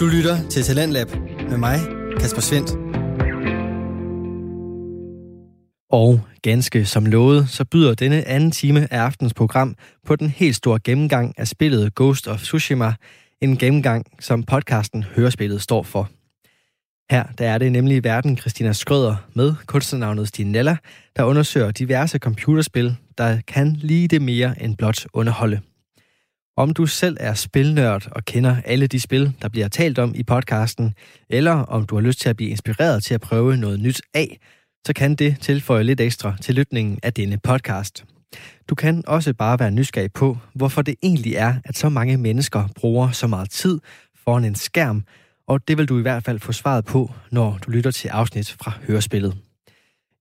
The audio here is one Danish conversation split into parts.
Du lytter til Talentlab med mig, Kasper Svendt. Og ganske som lovet, så byder denne anden time af aftens program på den helt store gennemgang af spillet Ghost of Tsushima, en gennemgang, som podcasten Hørespillet står for. Her der er det nemlig verden Christina Skrøder med kunstnernavnet Stinella, der undersøger diverse computerspil, der kan lige det mere end blot underholde. Om du selv er spilnørd og kender alle de spil, der bliver talt om i podcasten, eller om du har lyst til at blive inspireret til at prøve noget nyt af, så kan det tilføje lidt ekstra til lytningen af denne podcast. Du kan også bare være nysgerrig på, hvorfor det egentlig er, at så mange mennesker bruger så meget tid foran en skærm, og det vil du i hvert fald få svaret på, når du lytter til afsnit fra Hørespillet.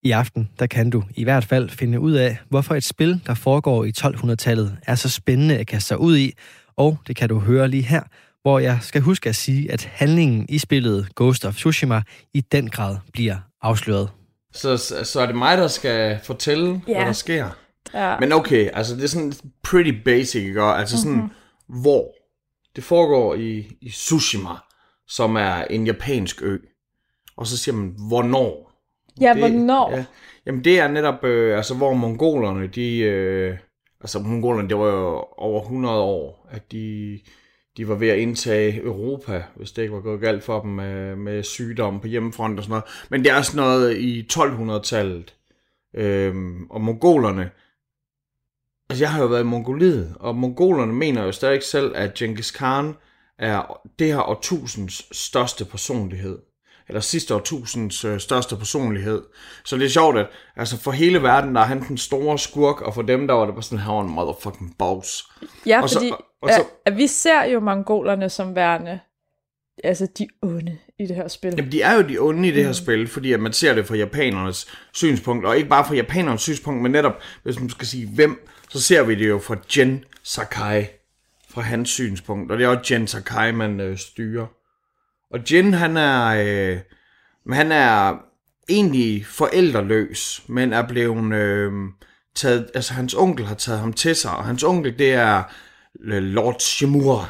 I aften, der kan du i hvert fald finde ud af, hvorfor et spil, der foregår i 1200-tallet, er så spændende at kaste sig ud i, og det kan du høre lige her, hvor jeg skal huske at sige, at handlingen i spillet Ghost of Tsushima i den grad bliver afsløret. Så, så er det mig, der skal fortælle, ja. hvad der sker? Ja. Men okay, altså det er sådan pretty basic, ikke? Altså sådan, mm-hmm. hvor det foregår i, i Tsushima, som er en japansk ø. Og så siger man, hvornår? Ja, det, hvornår? Ja, jamen det er netop, øh, altså hvor mongolerne, de, øh, altså mongolerne, det var jo over 100 år, at de, de var ved at indtage Europa, hvis det ikke var gået galt for dem med, med sygdom på hjemmefront og sådan noget. Men det er sådan noget i 1200-tallet. Øhm, og mongolerne, altså jeg har jo været i Mongoliet, og mongolerne mener jo stadig selv, at Genghis Khan er det her årtusinds største personlighed eller sidste årtusinds øh, største personlighed. Så det er sjovt, at altså for hele verden, der er han den store skurk, og for dem, der var det bare sådan, han var en motherfucking boss. Ja, og fordi så, og, og så, at vi ser jo mongolerne som værende altså de onde i det her spil. Jamen, de er jo de onde i det her mm. spil, fordi at man ser det fra japanernes synspunkt, og ikke bare fra japanernes synspunkt, men netop, hvis man skal sige hvem, så ser vi det jo fra Jen Sakai, fra hans synspunkt, og det er også Jen Sakai, man øh, styrer. Og Jin, han er, øh, han er egentlig forældreløs, men er blevet øh, taget, altså hans onkel har taget ham til sig, og hans onkel, det er øh, Lord Shimura,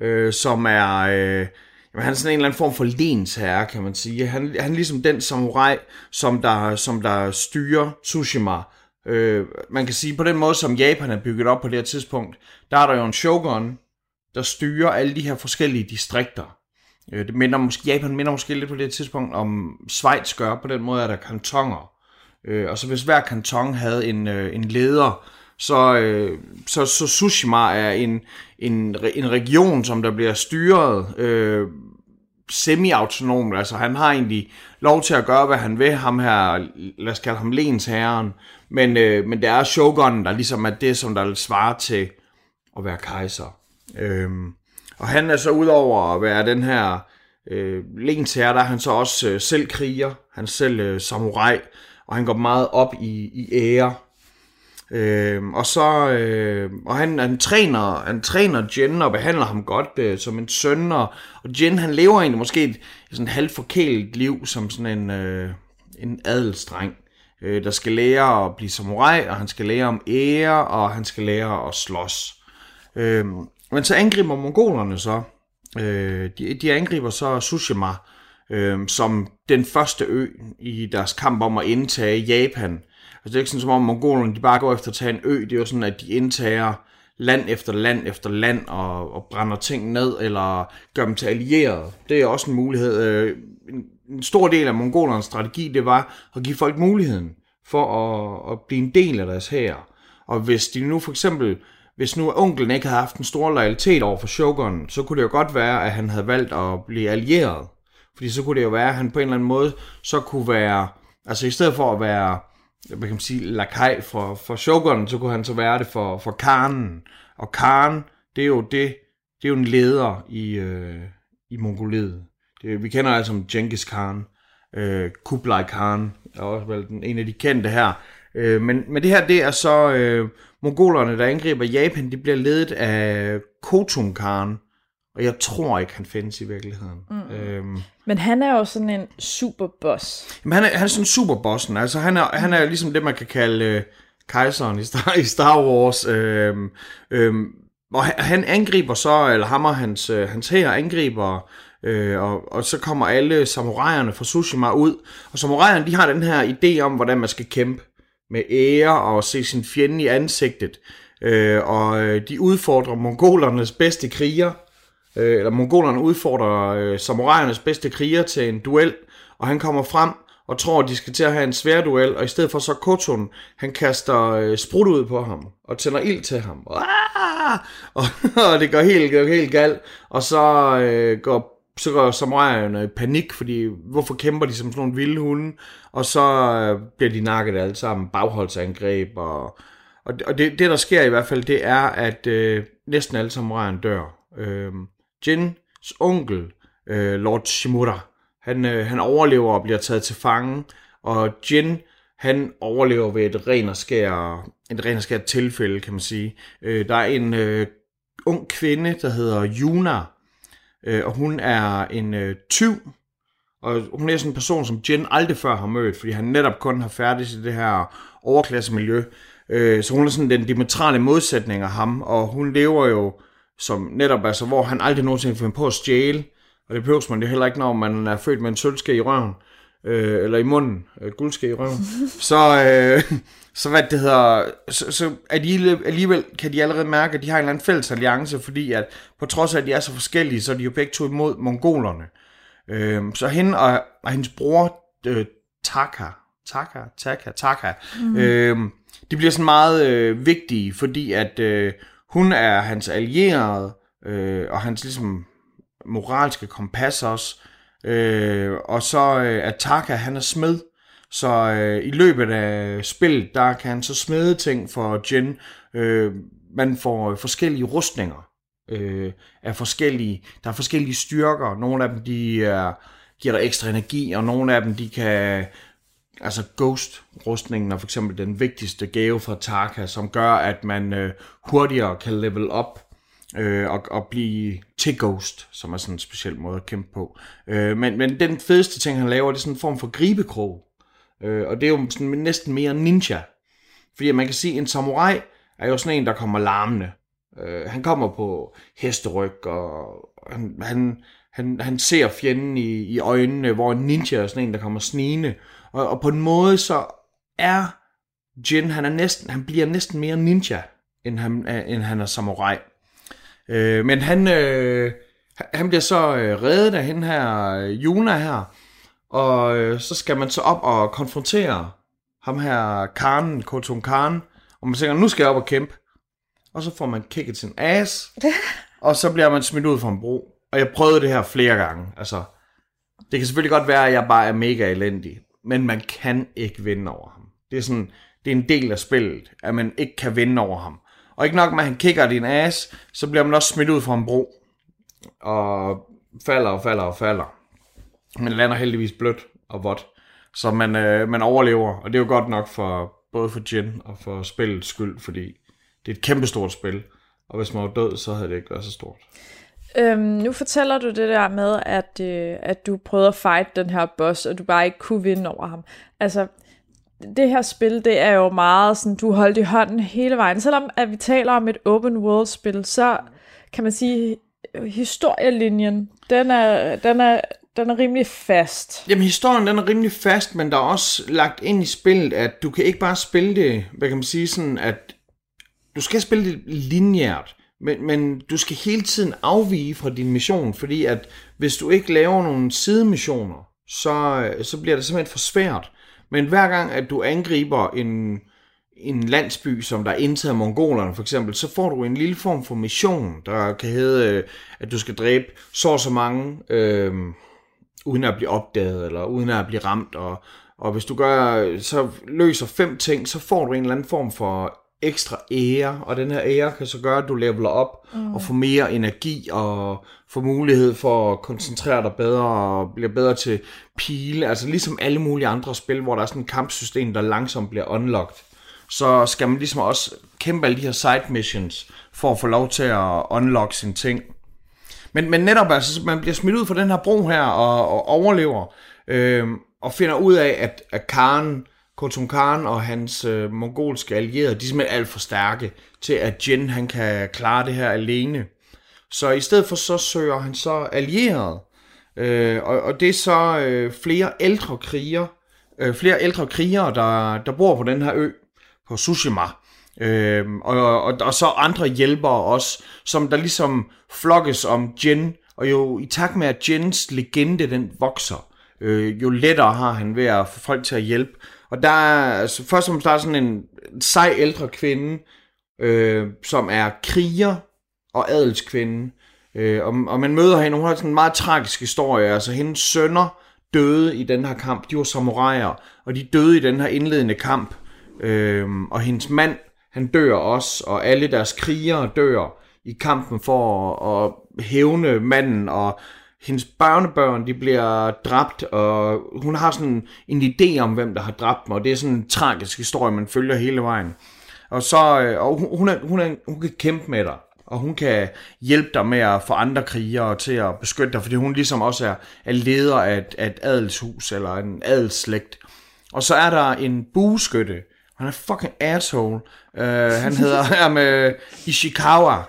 øh, som er, øh, jamen, han er sådan en eller anden form for lensherre, kan man sige. Han, han er ligesom den samurai, som der, som der styrer Tsushima. Øh, man kan sige, på den måde, som Japan er bygget op på det her tidspunkt, der er der jo en shogun, der styrer alle de her forskellige distrikter. Øh, det minder måske, Japan minder måske lidt på det tidspunkt om Schweiz gør, på den måde er der kantoner. Øh, og så hvis hver kanton havde en, øh, en leder, så, øh, så, så Tsushima er en, en, en region, som der bliver styret øh, semi-autonomt. Altså han har egentlig lov til at gøre, hvad han vil, ham her, lad os kalde ham lensherren. Men, øh, men det er shogunen, der ligesom er det, som der svarer til at være kejser. Øh, og han er så udover at være den her øh, lensherre, der er han så også øh, selv kriger. Han er selv øh, samurai, og han går meget op i, i ære. Øh, og så øh, og han, han træner han træner Jen og behandler ham godt øh, som en søn og, og Jen han lever egentlig måske et, et sådan halvt forkælet liv som sådan en øh, en adelsdreng øh, der skal lære at blive samurai og han skal lære om ære og han skal lære at slås. Øh, men så angriber mongolerne så. Øh, de, de angriber så Tsushima øh, som den første ø i deres kamp om at indtage Japan. Altså det er ikke sådan, som om mongolerne de bare går efter at tage en ø. Det er jo sådan, at de indtager land efter land efter land og, og brænder ting ned eller gør dem til allierede. Det er også en mulighed. Øh, en, en stor del af mongolernes strategi, det var at give folk muligheden for at, at blive en del af deres hær. Og hvis de nu for eksempel hvis nu onklen ikke havde haft en stor loyalitet over for Shogun, så kunne det jo godt være, at han havde valgt at blive allieret. Fordi så kunne det jo være, at han på en eller anden måde så kunne være, altså i stedet for at være, hvad kan man sige, lakaj for, for Shogun, så kunne han så være det for, for Karnen. Og Karn, det er jo det, det er jo en leder i, øh, i Mongoliet. Det, vi kender altså som Genghis Khan, øh, Kublai Khan, er også vel den, en af de kendte her. Øh, men, men det her, det er så øh, mongolerne, der angriber Japan, de bliver ledet af Khotun Khan. Og jeg tror ikke, han findes i virkeligheden. Mm. Øhm, men han er jo sådan en superboss. Men han er, han er sådan superbossen. Altså han er, han er ligesom det, man kan kalde øh, kejseren i Star, i Star Wars. Øhm, øhm, og han angriber så, eller ham og hans, øh, hans her angriber, øh, og, og så kommer alle samuraierne fra Tsushima ud. Og samuraierne, de har den her idé om, hvordan man skal kæmpe med ære og se sin fjende i ansigtet. Øh, og øh, de udfordrer mongolernes bedste kriger, øh, eller mongolerne udfordrer øh, samuraiernes bedste kriger til en duel, og han kommer frem og tror, at de skal til at have en svær duel, og i stedet for så Kotun, han kaster øh, sprut ud på ham, og tænder ild til ham. Og, og, og det går helt, går helt galt, og så øh, går så går samuraierne i panik, fordi hvorfor kæmper de som sådan nogle vilde hunde? Og så øh, bliver de nakket alle sammen, bagholdsangreb, og, og, og det, det, der sker i hvert fald, det er, at øh, næsten alle samuraierne dør. Øh, Jins onkel, øh, Lord Shimura, han, øh, han overlever og bliver taget til fange, og Jin, han overlever ved et ren og skær, et ren og skær tilfælde, kan man sige. Øh, der er en øh, ung kvinde, der hedder Yuna, øh, og hun er en øh, tyv, og hun er sådan en person, som Jen aldrig før har mødt, fordi han netop kun har færdig i det her overklassemiljø. Øh, så hun er sådan den diametrale modsætning af ham, og hun lever jo som netop, altså, hvor han aldrig nogensinde finder på at stjæle, og det behøver man det heller ikke, når man er født med en sølvske i røven, øh, eller i munden, øh, guldske i røven. så, øh, så hvad det hedder, så, så er de, alligevel kan de allerede mærke, at de har en eller anden fælles alliance, fordi at på trods af, at de er så forskellige, så er de jo begge to imod mongolerne. Øh, så hende og, og hendes bror, øh, Taka, Taka, Taka, Taka, mm. øh, de bliver sådan meget øh, vigtige, fordi at øh, hun er hans allierede, øh, og hans ligesom moralske kompas også. Øh, Øh, og så øh, at Taka, han er smed. Så øh, i løbet af spillet, der kan han så smede ting for Jen. Øh, man får øh, forskellige rustninger øh, af forskellige, der er forskellige styrker. Nogle af dem, de er, giver dig ekstra energi, og nogle af dem, de kan, altså Ghost-rustningen er for eksempel den vigtigste gave fra Taka, som gør, at man øh, hurtigere kan level op øh, og, og blive til Ghost, som er sådan en speciel måde at kæmpe på. Øh, men, men den fedeste ting, han laver, det er sådan en form for gribekrog. Øh, og det er jo sådan næsten mere ninja. Fordi man kan sige, at en samurai er jo sådan en, der kommer larmende. Øh, han kommer på hesteryg, og han, han, han, han ser fjenden i, i øjnene, hvor en ninja er sådan en, der kommer snigende. Og, og på en måde så er Jin, han, er næsten, han bliver næsten mere ninja, end han, end han er samurai. Øh, men han, øh, han bliver så øh, reddet af hende her, øh, Juna her, og øh, så skal man så op og konfrontere ham her, Karen, Kotun Karen, og man tænker, nu skal jeg op og kæmpe. Og så får man kicket sin ass, og så bliver man smidt ud fra en bro. Og jeg prøvede det her flere gange. Altså, det kan selvfølgelig godt være, at jeg bare er mega elendig, men man kan ikke vinde over ham. Det er sådan, det er en del af spillet, at man ikke kan vinde over ham. Og ikke nok med, at han kigger din ass, så bliver man også smidt ud fra en bro. Og falder og falder og falder. Men lander heldigvis blødt og vådt. Så man, øh, man overlever, og det er jo godt nok for både for Jin og for spillets skyld, fordi det er et kæmpestort spil. Og hvis man var død, så havde det ikke været så stort. Øhm, nu fortæller du det der med, at, øh, at du prøvede at fight den her boss, og du bare ikke kunne vinde over ham. Altså, det her spil, det er jo meget sådan, du holdt i hånden hele vejen. Selvom at vi taler om et open world spil, så kan man sige, historielinjen, den er, den er, den er rimelig fast. Jamen, historien den er rimelig fast, men der er også lagt ind i spillet, at du kan ikke bare spille det, hvad kan man sige, sådan at du skal spille det lineært, men, men du skal hele tiden afvige fra din mission, fordi at hvis du ikke laver nogle sidemissioner, så, så bliver det simpelthen for svært. Men hver gang, at du angriber en, en landsby, som der er indtaget mongolerne for eksempel, så får du en lille form for mission, der kan hedde, øh, at du skal dræbe så og så mange, øh, uden at blive opdaget, eller uden at blive ramt, og, og hvis du gør, så løser fem ting, så får du en eller anden form for ekstra ære, og den her ære kan så gøre, at du leveler op mm. og får mere energi og får mulighed for at koncentrere dig bedre og bliver bedre til pile. Altså ligesom alle mulige andre spil, hvor der er sådan et kampsystem, der langsomt bliver unlocked, så skal man ligesom også kæmpe alle de her side missions for at få lov til at unlock sine ting. Men, men netop altså, man bliver smidt ud fra den her bro her og, og overlever, øh, og finder ud af, at, at Karen Khotun Khan og hans øh, mongolske allierede, de er simpelthen alt for stærke til, at Jin han kan klare det her alene. Så i stedet for så søger han så allierede, øh, og, og det er så øh, flere ældre kriger, øh, flere ældre krigere, der, der bor på den her ø, på Tsushima. Øh, og, og, og så andre hjælpere også, som der ligesom flokkes om Jin, og jo i takt med, at Jins legende den vokser, øh, jo lettere har han ved at få folk til at hjælpe. Og der er, altså, først og fremmest, der er sådan en sej ældre kvinde, øh, som er kriger og adelskvinde. Øh, og, og man møder hende, hun har sådan en meget tragisk historie. Altså hendes sønner døde i den her kamp. De var samuraier, og de døde i den her indledende kamp. Øh, og hendes mand, han dør også, og alle deres krigere dør i kampen for at, at hævne manden, og hendes børnebørn, de bliver dræbt, og hun har sådan en idé om, hvem der har dræbt dem, og det er sådan en tragisk historie, man følger hele vejen. Og så, øh, og hun, hun, er, hun, er, hun kan kæmpe med dig, og hun kan hjælpe dig med at få andre krigere til at beskytte dig, fordi hun ligesom også er, er leder af et, af et adelshus, eller en adelsslægt. Og så er der en bueskytte, han er fucking asshole. Uh, han hedder her med Ishikawa,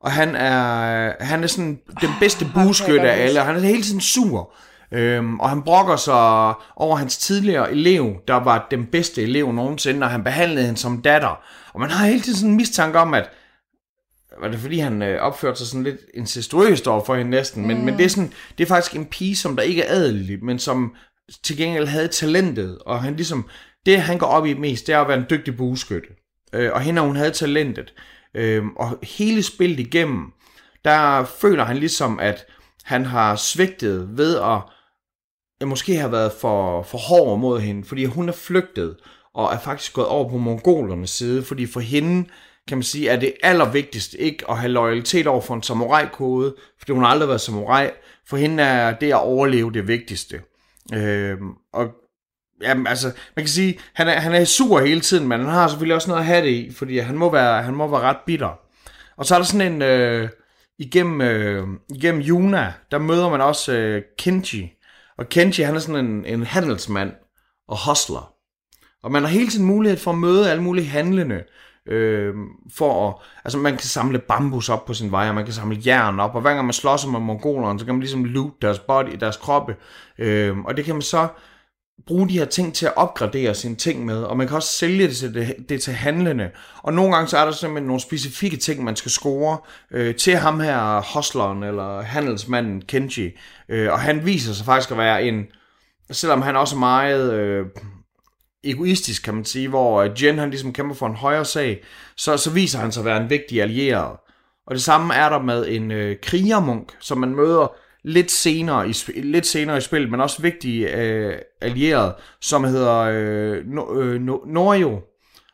og han er, han er sådan den bedste bueskytte af alle, og han er hele tiden sur. Øhm, og han brokker sig over hans tidligere elev, der var den bedste elev nogensinde, og han behandlede hende som datter. Og man har hele tiden sådan en mistanke om, at var det fordi han øh, opførte sig sådan lidt incestuøst over for hende næsten, men, mm. men det, er sådan, det er faktisk en pige, som der ikke er adelig, men som til gengæld havde talentet, og han ligesom, det han går op i mest, det er at være en dygtig bueskytte. Øh, og hende, hun havde talentet. Øh, og hele spillet igennem, der føler han ligesom, at han har svigtet ved at jeg måske har været for, for hård mod hende, fordi hun er flygtet og er faktisk gået over på mongolernes side, fordi for hende, kan man sige, er det allervigtigste ikke at have loyalitet over for en samurai-kode, fordi hun har aldrig været samurai. For hende er det at overleve det vigtigste. Øh, og Jamen, altså, man kan sige, han er, han er sur hele tiden, men han har selvfølgelig også noget at have det i, fordi han må være, han må være ret bitter. Og så er der sådan en, øh, igennem, øh, igennem Yuna, der møder man også øh, Kenji. Og Kenji, han er sådan en, en handelsmand og hustler. Og man har hele tiden mulighed for at møde alle mulige handlende, øh, for at, altså man kan samle bambus op på sin vej, og man kan samle jern op, og hver gang man slås med mongolerne, så kan man ligesom loot deres body, deres kroppe, øh, og det kan man så bruge de her ting til at opgradere sine ting med, og man kan også sælge det til, det, det til handlende. Og nogle gange så er der simpelthen nogle specifikke ting, man skal score øh, til ham her, hustleren eller handelsmanden Kenji. Øh, og han viser sig faktisk at være en, selvom han også er meget øh, egoistisk, kan man sige, hvor øh, Jen han ligesom kæmper for en højere sag, så, så viser han sig at være en vigtig allieret. Og det samme er der med en øh, krigermunk, som man møder lidt senere i, lidt senere i spillet, men også vigtig øh, allieret, som hedder øh, no, øh, no, Norio.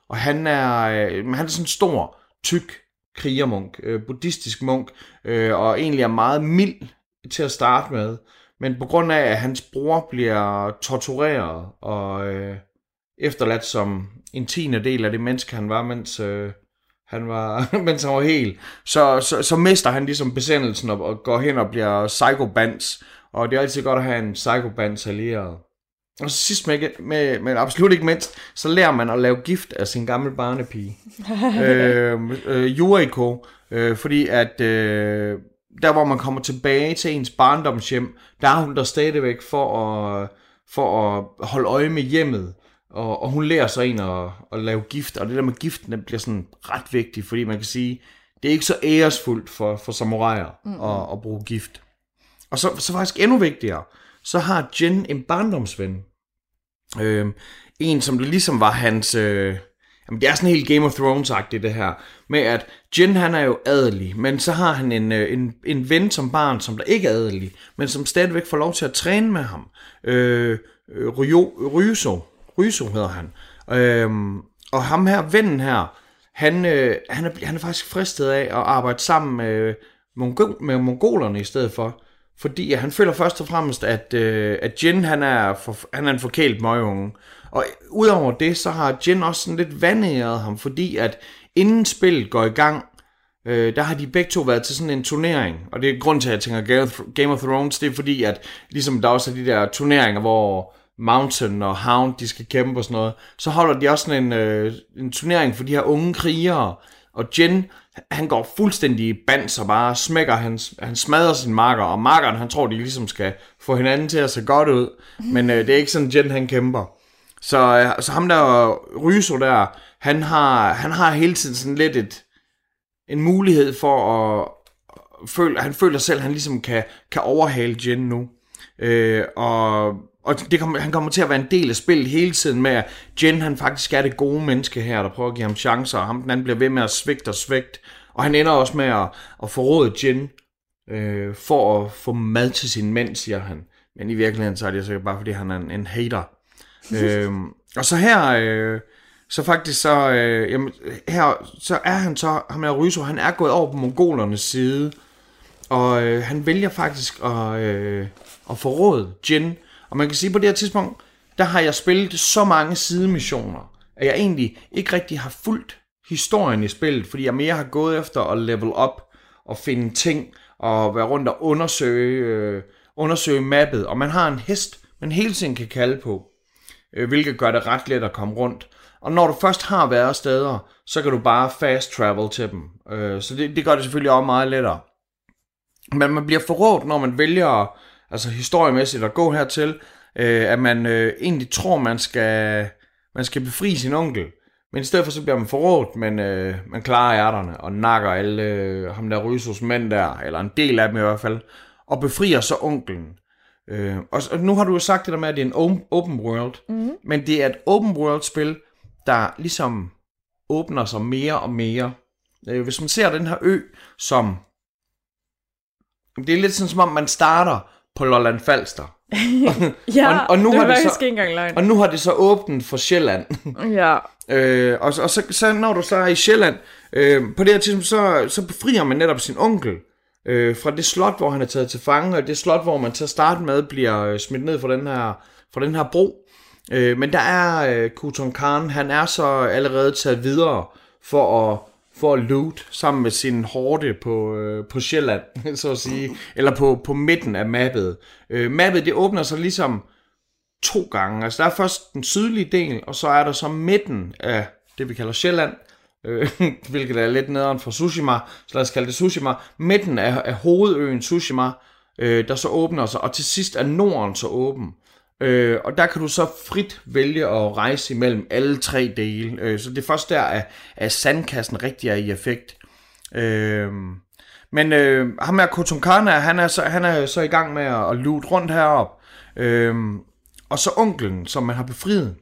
Og han er, øh, han er sådan en stor, tyk krigermunk, øh, buddhistisk munk, øh, og egentlig er meget mild til at starte med. Men på grund af, at hans bror bliver tortureret og øh, efterladt som en tiende del af det menneske, han var, mens, øh, han var, mens han var helt, så, så, så mister han ligesom besendelsen og, og går hen og bliver psychobands. Og det er altid godt at have en psychobands allieret. Og så sidst, med, med, men absolut ikke mindst, så lærer man at lave gift af sin gamle barnepige. øh, øh, Yuriko, øh, fordi at øh, der hvor man kommer tilbage til ens barndomshjem, der er hun der stadigvæk for at, for at holde øje med hjemmet. Og, og hun lærer så en at, at lave gift, og det der med giften, det bliver sådan ret vigtigt, fordi man kan sige, det er ikke så æresfuldt for, for samuraier mm-hmm. at, at bruge gift. Og så, så faktisk endnu vigtigere, så har Jen en barndomsven. Øh, en, som det ligesom var hans... Øh, jamen, det er sådan helt Game of Thrones-agtigt det her. Med at Jen, han er jo adelig, men så har han en, øh, en, en ven som barn, som der ikke er adelig, men som stadigvæk får lov til at træne med ham. Øh, Ryo, Ryuso, Ryso hedder han. Øhm, og ham her, vennen her, han, øh, han, er, han er faktisk fristet af at arbejde sammen med, med mongolerne i stedet for. Fordi han føler først og fremmest, at, øh, at Jin han er, for, han er en forkælet møgeunge. Og udover det, så har Jin også sådan lidt vandæret ham, fordi at inden spillet går i gang, øh, der har de begge to været til sådan en turnering. Og det er grund til, at jeg tænker Game of Thrones, det er fordi, at ligesom der også er de der turneringer, hvor Mountain og Hound, de skal kæmpe og sådan noget, så holder de også sådan en, øh, en turnering for de her unge krigere. Og Jen, han går fuldstændig i bands og bare smækker, han, han smadrer sin marker, og markeren, han tror, de ligesom skal få hinanden til at se godt ud. Men øh, det er ikke sådan, Jen, han kæmper. Så, øh, så ham der Ryso der, han har, han har hele tiden sådan lidt et, en mulighed for at føle, han føler selv, at han ligesom kan, kan overhale Jen nu. Øh, og og det kommer, han kommer til at være en del af spillet hele tiden med, at Jen han faktisk er det gode menneske her, der prøver at give ham chancer, og ham den anden bliver ved med at svigte og svigte. Og han ender også med at, at forråde Jen øh, for at få mad til sin mænd, siger han. Men i virkeligheden så er det sikkert bare, fordi han er en, en hater. øh, og så her, øh, så faktisk så, øh, jamen, her, så er han så, ham her Ryso, han er gået over på mongolernes side, og øh, han vælger faktisk at, øh, at forråde Jin. Og man kan sige, på det her tidspunkt, der har jeg spillet så mange sidemissioner, at jeg egentlig ikke rigtig har fulgt historien i spillet, fordi jeg mere har gået efter at level up og finde ting og være rundt og undersøge, øh, undersøge mappet. Og man har en hest, man hele tiden kan kalde på, øh, hvilket gør det ret let at komme rundt. Og når du først har været steder, så kan du bare fast travel til dem. Øh, så det, det gør det selvfølgelig også meget lettere. Men man bliver forrådt, når man vælger, altså historiemæssigt, at gå hertil, øh, at man øh, egentlig tror, man skal, man skal befri sin onkel. Men i stedet for, så bliver man forrådt, men øh, man klarer ærterne og nakker alle øh, ham der Rysos mænd der, eller en del af dem i hvert fald, og befrier så onkelen. Øh, og, og nu har du jo sagt det der med, at det er en open world, mm-hmm. men det er et open world spil, der ligesom åbner sig mere og mere. Øh, hvis man ser den her ø som... Det er lidt sådan, som om man starter på Lolland Falster. ja, og, og nu det har det så, ikke engang løgn. Og nu har det så åbent for Sjælland. Ja, øh, og og så, så, når du så er i Sjælland, øh, på det her tidspunkt, så, så befrier man netop sin onkel øh, fra det slot, hvor han er taget til fange, og det slot, hvor man til at starte med bliver øh, smidt ned fra den her, fra den her bro. Øh, men der er øh, Kuton Khan, han er så allerede taget videre for at, for at loot sammen med sin hårde på, øh, på Sjælland, så at sige, eller på, på midten af mappet. Øh, mappet det åbner sig ligesom to gange. Altså der er først den sydlige del, og så er der så midten af det, vi kalder Sjælland, øh, hvilket er lidt nederen for Tsushima, så lad os kalde det Tsushima. Midten af, af hovedøen Tsushima, øh, der så åbner sig, og til sidst er Norden så åben. Øh, og der kan du så frit vælge at rejse imellem alle tre dele. Øh, så det er først der, at, at sandkassen rigtig er i effekt. Øh, men øh, ham her Kotunkana, han er, så, han er så i gang med at, at loot rundt herop. Øh, og så onklen, som man har befriet,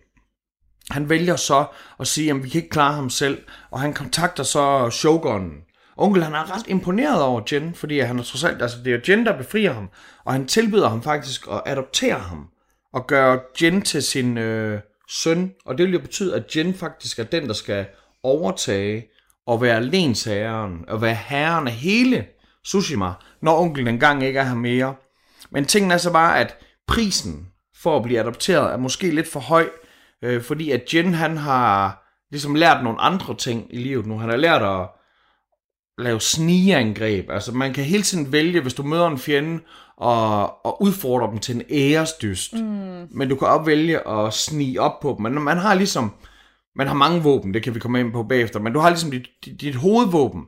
han vælger så at sige, at vi kan ikke klare ham selv, og han kontakter så Shogunen. Onkel han er ret imponeret over Jen, fordi han er trods alt, altså det er Jen, der befrier ham, og han tilbyder ham faktisk at adoptere ham, og gøre Jen til sin øh, søn, og det vil jo betyde, at Jen faktisk er den, der skal overtage og være lensherren, og være herren af hele Tsushima, når onkelen engang ikke er her mere. Men tingen er så bare, at prisen for at blive adopteret er måske lidt for høj, øh, fordi at Jen han har ligesom lært nogle andre ting i livet nu. Han har lært at lave snigeangreb. Altså man kan hele tiden vælge, hvis du møder en fjende, og, og udfordre dem til en æresdyst. Mm. Men du kan også vælge at snige op på dem. Men man har ligesom, man har mange våben, det kan vi komme ind på bagefter, men du har ligesom dit, dit, dit hovedvåben.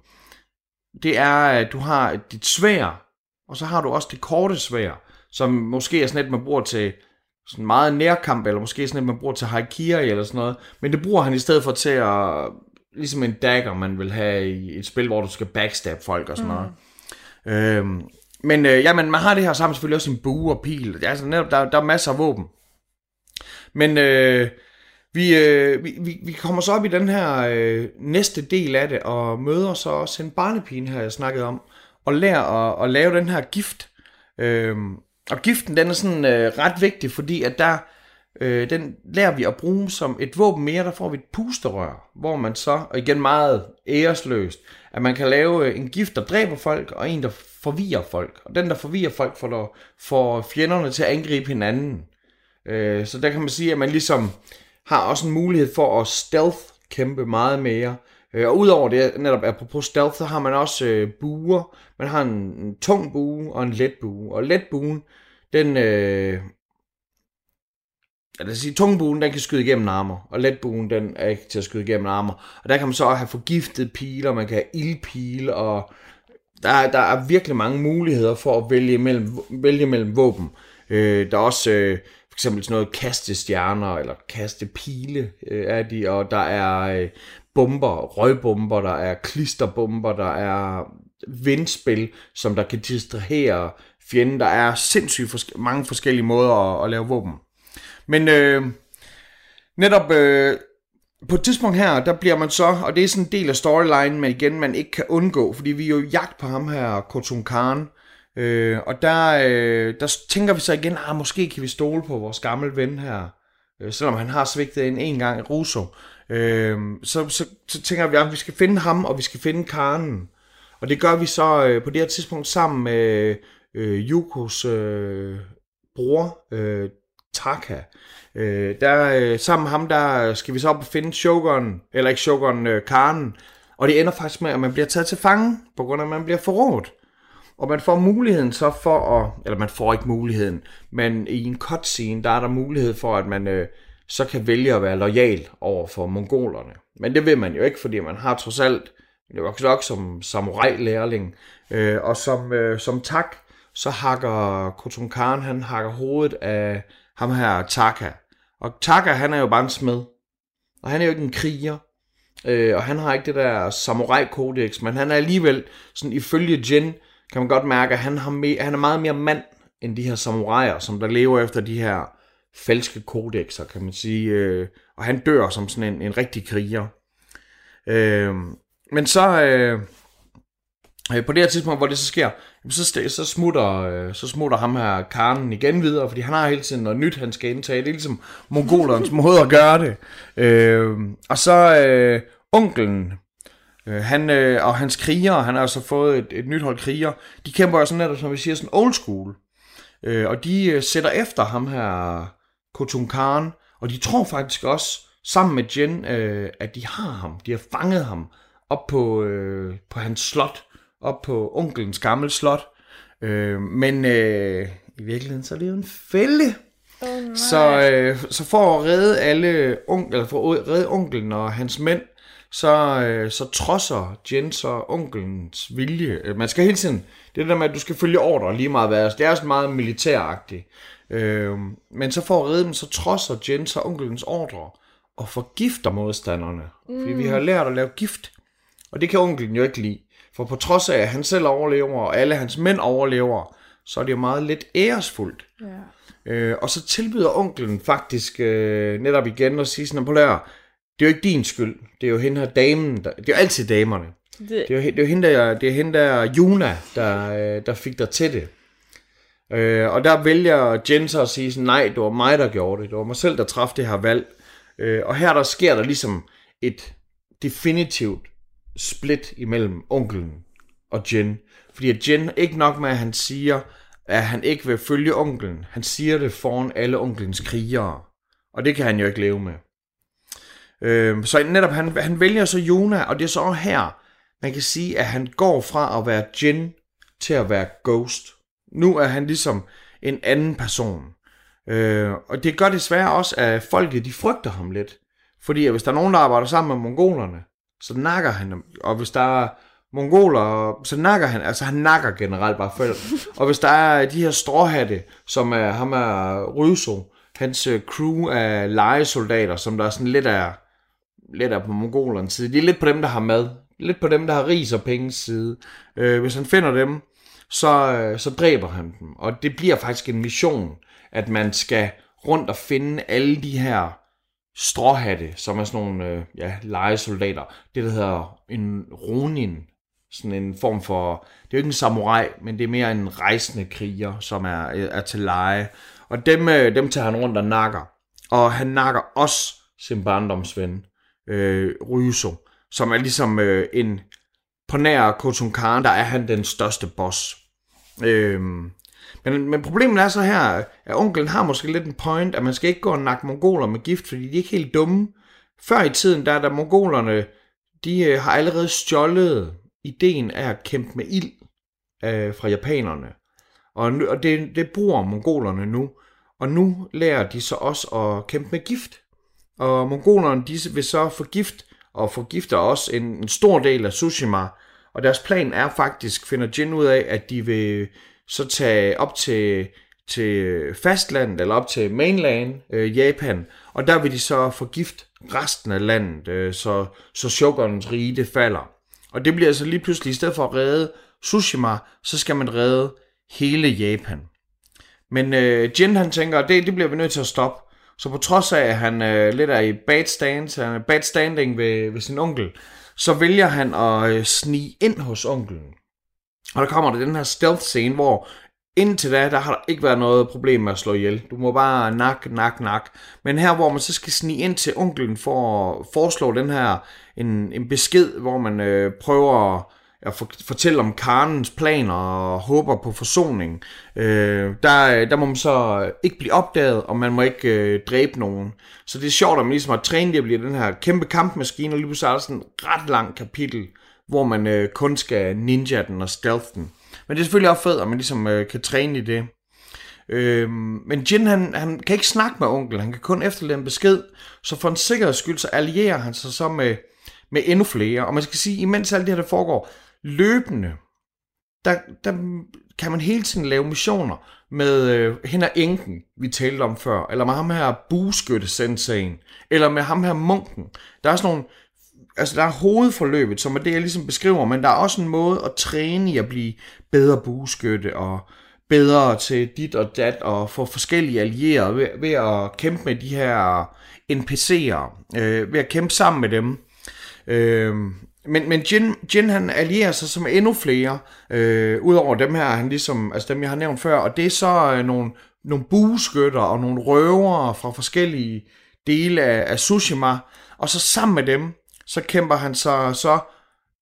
Det er, at du har dit svær, og så har du også det korte svær, som måske er sådan et, man bruger til sådan meget nærkamp, eller måske sådan et, man bruger til haikiri eller sådan noget. Men det bruger han i stedet for til at, ligesom en dagger, man vil have i et spil, hvor du skal backstab folk og sådan mm. noget. Øhm, men øh, jamen, man har det her sammen selvfølgelig også en bue og pil. Altså, netop, der, der er masser af våben. Men øh, vi, øh, vi, vi, vi kommer så op i den her øh, næste del af det, og møder så også en barnepige her, jeg snakkede om, og lærer at, at lave den her gift. Øh, og giften, den er sådan øh, ret vigtig, fordi at der, øh, den lærer vi at bruge som et våben mere, der får vi et pusterør, hvor man så, og igen meget æresløst, at man kan lave øh, en gift, der dræber folk, og en, der forvirrer folk. Og den, der forvirrer folk, får, der, får fjenderne til at angribe hinanden. Øh, så der kan man sige, at man ligesom har også en mulighed for at stealth kæmpe meget mere. Øh, og udover det, netop apropos stealth, så har man også øh, buer. Man har en, en tung bue og en let bue. Og let buen, den, øh, lad os sige, tungbuen, den kan skyde igennem armer, og letbuen, den er ikke til at skyde igennem armer. Og der kan man så have forgiftet piler, man kan have ildpile, og der, er- der er virkelig mange muligheder for at vælge mellem, vælge mellem våben. Øh, der er også øh, for eksempel sådan noget kastestjerner, eller kastepile øh, er de, og der er øh, bomber, røgbomber, der er klisterbomber, der er vindspil, som der kan distrahere fjenden. Der er sindssygt forske- mange forskellige måder at, at lave våben. Men øh, netop øh, på et tidspunkt her, der bliver man så, og det er sådan en del af storyline, men igen, man ikke kan undgå, fordi vi er jo jagt på ham her, Khotun Khan, øh, og der, øh, der tænker vi så igen, ah, måske kan vi stole på vores gamle ven her, øh, selvom han har svigtet en en gang Russo, øh, så, så, så tænker vi, at vi skal finde ham, og vi skal finde Karnen. Og det gør vi så øh, på det her tidspunkt sammen med øh, Yukos øh, bror, øh, Taka. Øh, der, øh, sammen med ham, der skal vi så op og finde Shogun, eller ikke Shogun, øh, Karen. Og det ender faktisk med, at man bliver taget til fange, på grund af, at man bliver forrådt. Og man får muligheden så for at, eller man får ikke muligheden, men i en cutscene, der er der mulighed for, at man øh, så kan vælge at være lojal over for mongolerne. Men det vil man jo ikke, fordi man har trods alt, det er som samurai-lærling, øh, og som, øh, som tak, så hakker Kotun Khan, han hakker hovedet af ham her Taka. Og Taka, han er jo bare en smed. Og han er jo ikke en kriger. Øh, og han har ikke det der samurai-kodex, men han er alligevel, sådan ifølge Jin, kan man godt mærke, at han, har me- han er meget mere mand, end de her samuraier, som der lever efter de her falske kodexer, kan man sige. Øh, og han dør som sådan en, en rigtig kriger. Øh, men så, øh, på det her tidspunkt, hvor det så sker, så, så, smutter, øh, så smutter ham her Karen igen videre, fordi han har hele tiden noget nyt, han skal indtage. Det er ligesom mongolernes måde at gøre det. Øh, og så øh, onkelen, øh, han, øh, og hans krigere, han har altså fået et, et nyt hold krigere, de kæmper jo sådan netop, som vi siger, sådan old school. Øh, og de øh, sætter efter ham her, Khotun Khan, og de tror faktisk også, sammen med Jen, øh, at de har ham. De har fanget ham op på, øh, på hans slot, op på onkelens gamle slot. Øh, men øh, i virkeligheden, så er det jo en fælde. Oh, Så, øh, så for at redde alle onkel, eller for at redde onkelen og hans mænd, så, øh, så trodser Jens og onkelens vilje. Øh, Man skal hele tiden, det er der med, at du skal følge ordre lige meget hvad. Det er sådan meget militæragtigt. Øh, men så for at redde dem, så trodser Jens og onkelens ordre og forgifter modstanderne. Mm. Fordi vi har lært at lave gift. Og det kan onkelen jo ikke lide. For på trods af, at han selv overlever, og alle hans mænd overlever, så er det jo meget lidt æresfuldt. Ja. Øh, og så tilbyder onklen faktisk øh, netop igen at sige sådan, på lær, det er jo ikke din skyld, det er jo hende her damen, der, det er jo altid damerne. Det, Det er jo, det er hende der, det er hende der Juna, der, øh, der fik dig til det. Øh, og der vælger Jen så at sige sådan, nej, det var mig, der gjorde det. Det var mig selv, der træffede det her valg. Øh, og her der sker der ligesom et definitivt split imellem onkelen og Jen. Fordi at Jen, ikke nok med, at han siger, at han ikke vil følge onkelen. Han siger det foran alle onkelens krigere. Og det kan han jo ikke leve med. Øh, så netop, han, han vælger så Jona, og det er så her, man kan sige, at han går fra at være Jen til at være Ghost. Nu er han ligesom en anden person. Øh, og det gør desværre også, at folket de frygter ham lidt. Fordi at hvis der er nogen, der arbejder sammen med mongolerne, så nakker han dem. Og hvis der er mongoler, så nakker han, altså han nakker generelt bare folk. og hvis der er de her stråhatte, som er ham er Ryso, hans øh, crew af legesoldater, som der er sådan lidt af, lidt af på mongolernes side, de er lidt på dem, der har mad. Lidt på dem, der har ris og penges side. Øh, hvis han finder dem, så, øh, så dræber han dem. Og det bliver faktisk en mission, at man skal rundt og finde alle de her stråhatte, som er sådan nogle øh, ja, legesoldater. Det, der hedder en ronin. Sådan en form for... Det er jo ikke en samurai, men det er mere en rejsende kriger, som er, øh, er til leje. Og dem, øh, dem tager han rundt og nakker. Og han nakker også sin barndomsven, øh, Ryuso, som er ligesom øh, en... På nær Khotun Khan, der er han den største boss. Øh, men, men problemet er så her, at onklen har måske lidt en point, at man skal ikke gå og nakke mongoler med gift, fordi de er ikke helt dumme. Før i tiden, der er der mongolerne, de øh, har allerede stjålet ideen af at kæmpe med ild øh, fra japanerne. Og, nu, og det, det bruger mongolerne nu. Og nu lærer de så også at kæmpe med gift. Og mongolerne de vil så forgift, og forgifter også en, en stor del af Tsushima. Og deres plan er faktisk, finder Jin ud af, at de vil så tage op til, til fastlandet, eller op til mainland, øh, Japan. Og der vil de så forgift resten af landet, øh, så, så Shogunens rige det falder. Og det bliver altså lige pludselig, i stedet for at redde Tsushima, så skal man redde hele Japan. Men øh, Jin han tænker, det, det bliver vi nødt til at stoppe. Så på trods af, at han øh, lidt er i bad, stand, han er bad standing ved, ved sin onkel, så vælger han at øh, snige ind hos onkelen. Og der kommer der den her stealth scene, hvor indtil da, der har der ikke været noget problem med at slå ihjel. Du må bare nak, nak, nak. Men her, hvor man så skal snige ind til onklen for at foreslå den her, en, en besked, hvor man øh, prøver at for, fortælle om Karnens planer og håber på forsoning. Øh, der, der må man så ikke blive opdaget, og man må ikke øh, dræbe nogen. Så det er sjovt, at man ligesom har trænet at blive den her kæmpe kampmaskine, og lige pludselig er der sådan et ret langt kapitel, hvor man øh, kun skal ninja den og stealth den. Men det er selvfølgelig også fedt, at man ligesom øh, kan træne i det. Øh, men Jin, han, han kan ikke snakke med onkel, han kan kun efterlade en besked, så for en sikkerheds skyld, så allierer han sig så med, med endnu flere. Og man skal sige, imens alt det her der foregår, løbende, der, der kan man hele tiden lave missioner med øh, hende enken, vi talte om før, eller med ham her bueskytte sensagen, eller med ham her munken. Der er sådan nogle, altså der er hovedforløbet, som er det, jeg ligesom beskriver, men der er også en måde at træne i at blive bedre bueskytte, og bedre til dit og dat, og få forskellige allierede ved, ved at kæmpe med de her NPC'er, øh, ved at kæmpe sammen med dem. Øh, men, men Jin, Jin han allierer sig som endnu flere, øh, udover dem her, han ligesom, altså dem jeg har nævnt før, og det er så øh, nogle, nogle bueskytter og nogle røvere fra forskellige dele af, af Tsushima, og så sammen med dem, så kæmper han sig så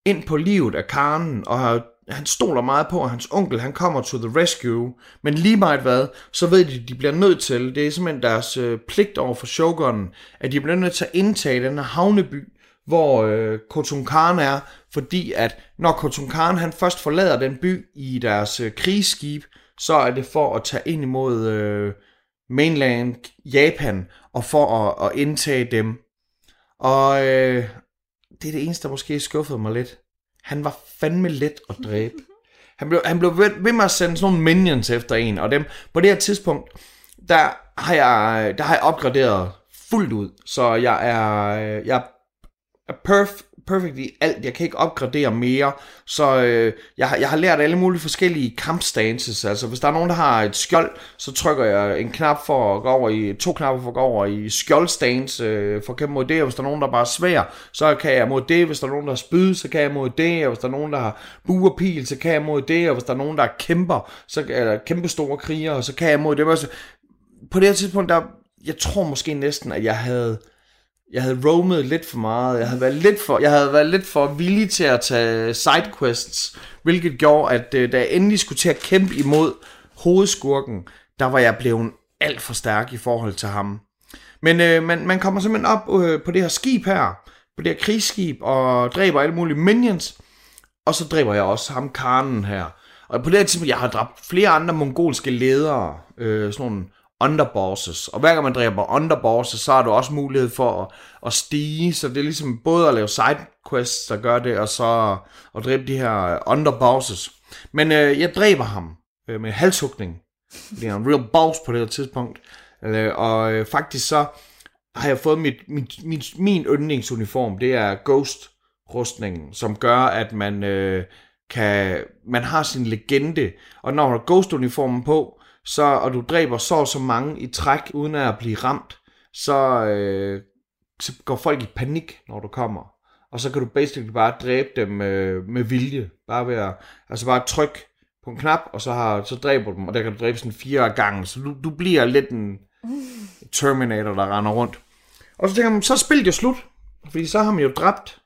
ind på livet af Karnen, og har, han stoler meget på, at hans onkel han kommer to the rescue, men lige meget hvad, så ved de, at de bliver nødt til, det er simpelthen deres øh, pligt over for Shogunen, at de bliver nødt til at indtage den her havneby, hvor øh, Kotunkan er, fordi at når Kotunkan han først forlader den by i deres øh, krigsskib, så er det for at tage ind imod øh, mainland Japan og for at, at indtage dem. Og øh, det er det eneste, der måske skuffede mig lidt. Han var fandme let at dræbe. Han blev, han blev ved, ved med at sende sådan nogle minions efter en, og dem, på det her tidspunkt, der har jeg, der har jeg opgraderet fuldt ud, så jeg er, jeg er perf- perfect i alt. Jeg kan ikke opgradere mere. Så øh, jeg, har, jeg har lært alle mulige forskellige kampstances. Altså hvis der er nogen, der har et skjold, så trykker jeg en knap for at gå over i, to knapper for at gå over i skjoldstance øh, for at kæmpe mod det. Og hvis der er nogen, der er bare svær, så kan jeg mod det. Hvis der er nogen, der har spyd, så kan jeg mod det. Og hvis der er nogen, der har buerpil, pil, så kan jeg mod det. Og hvis der er nogen, der kæmper, så, eller kæmpe store kriger, så kan jeg mod det. Altså, på det her tidspunkt, der, jeg tror måske næsten, at jeg havde jeg havde roamet lidt for meget. Jeg havde været lidt for, jeg havde været lidt for villig til at tage sidequests, hvilket gjorde, at øh, da jeg endelig skulle til at kæmpe imod hovedskurken, der var jeg blevet alt for stærk i forhold til ham. Men øh, man, man kommer simpelthen op øh, på det her skib her, på det her krigsskib, og dræber alle mulige minions, og så dræber jeg også ham Karnen her. Og på det her tidspunkt, jeg har dræbt flere andre mongolske ledere, øh, sådan nogle underbosses. Og hver gang man dræber underbosses, så har du også mulighed for at, at stige. Så det er ligesom både at lave sidequests, der gør det, og så at dræbe de her underbosses. Men øh, jeg dræber ham øh, med halshugning. Det er en real boss på det her tidspunkt. Øh, og øh, faktisk så har jeg fået mit, mit, mit, min yndlingsuniform. Det er Ghost rustningen, som gør, at man øh, kan, man har sin legende, og når man har Ghost-uniformen på, så, og du dræber så så mange i træk, uden at blive ramt, så, øh, så går folk i panik, når du kommer. Og så kan du basically bare dræbe dem øh, med vilje. Bare ved at, altså bare tryk på en knap, og så, har, så dræber du dem, og der kan du dræbe sådan fire gange. Så du, du bliver lidt en Terminator, der render rundt. Og så tænker man, så spillet jo slut. Fordi så har man jo dræbt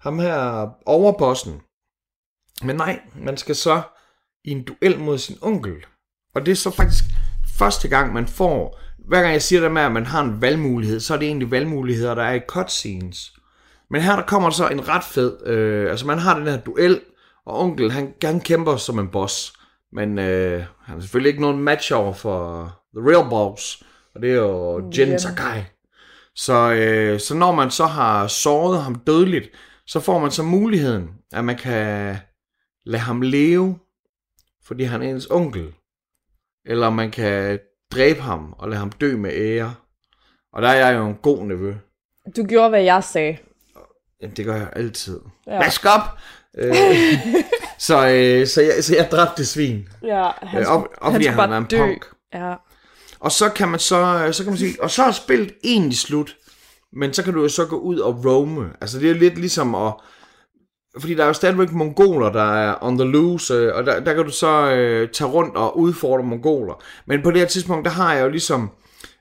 ham her overbossen. Men nej, man skal så i en duel mod sin onkel. Og det er så faktisk første gang, man får... Hver gang jeg siger det med, at man har en valgmulighed, så er det egentlig valgmuligheder, der er i cutscenes. Men her der kommer så en ret fed... Øh, altså man har den her duel, og onkel han, han kæmper som en boss. Men øh, han er selvfølgelig ikke nogen match over for The Real Boss, og det er jo Jin Jin. Sakai. Så, øh, så når man så har såret ham dødeligt, så får man så muligheden, at man kan lade ham leve, fordi han er ens onkel. Eller man kan dræbe ham og lade ham dø med ære. Og der er jeg jo en god nevø. Du gjorde, hvad jeg sagde. Jamen, det gør jeg altid. Ja. Vask op! Øh, så, øh, så, jeg, så jeg dræbte svin. Ja, han, Øh, op, op han bare er en dø. punk. Ja. Og så kan man så, så kan man sige, og så er spillet egentlig slut. Men så kan du jo så gå ud og roame. Altså det er lidt ligesom at, fordi der er jo stadigvæk mongoler, der er on the loose, øh, og der, der kan du så øh, tage rundt og udfordre mongoler. Men på det her tidspunkt, der har jeg jo ligesom,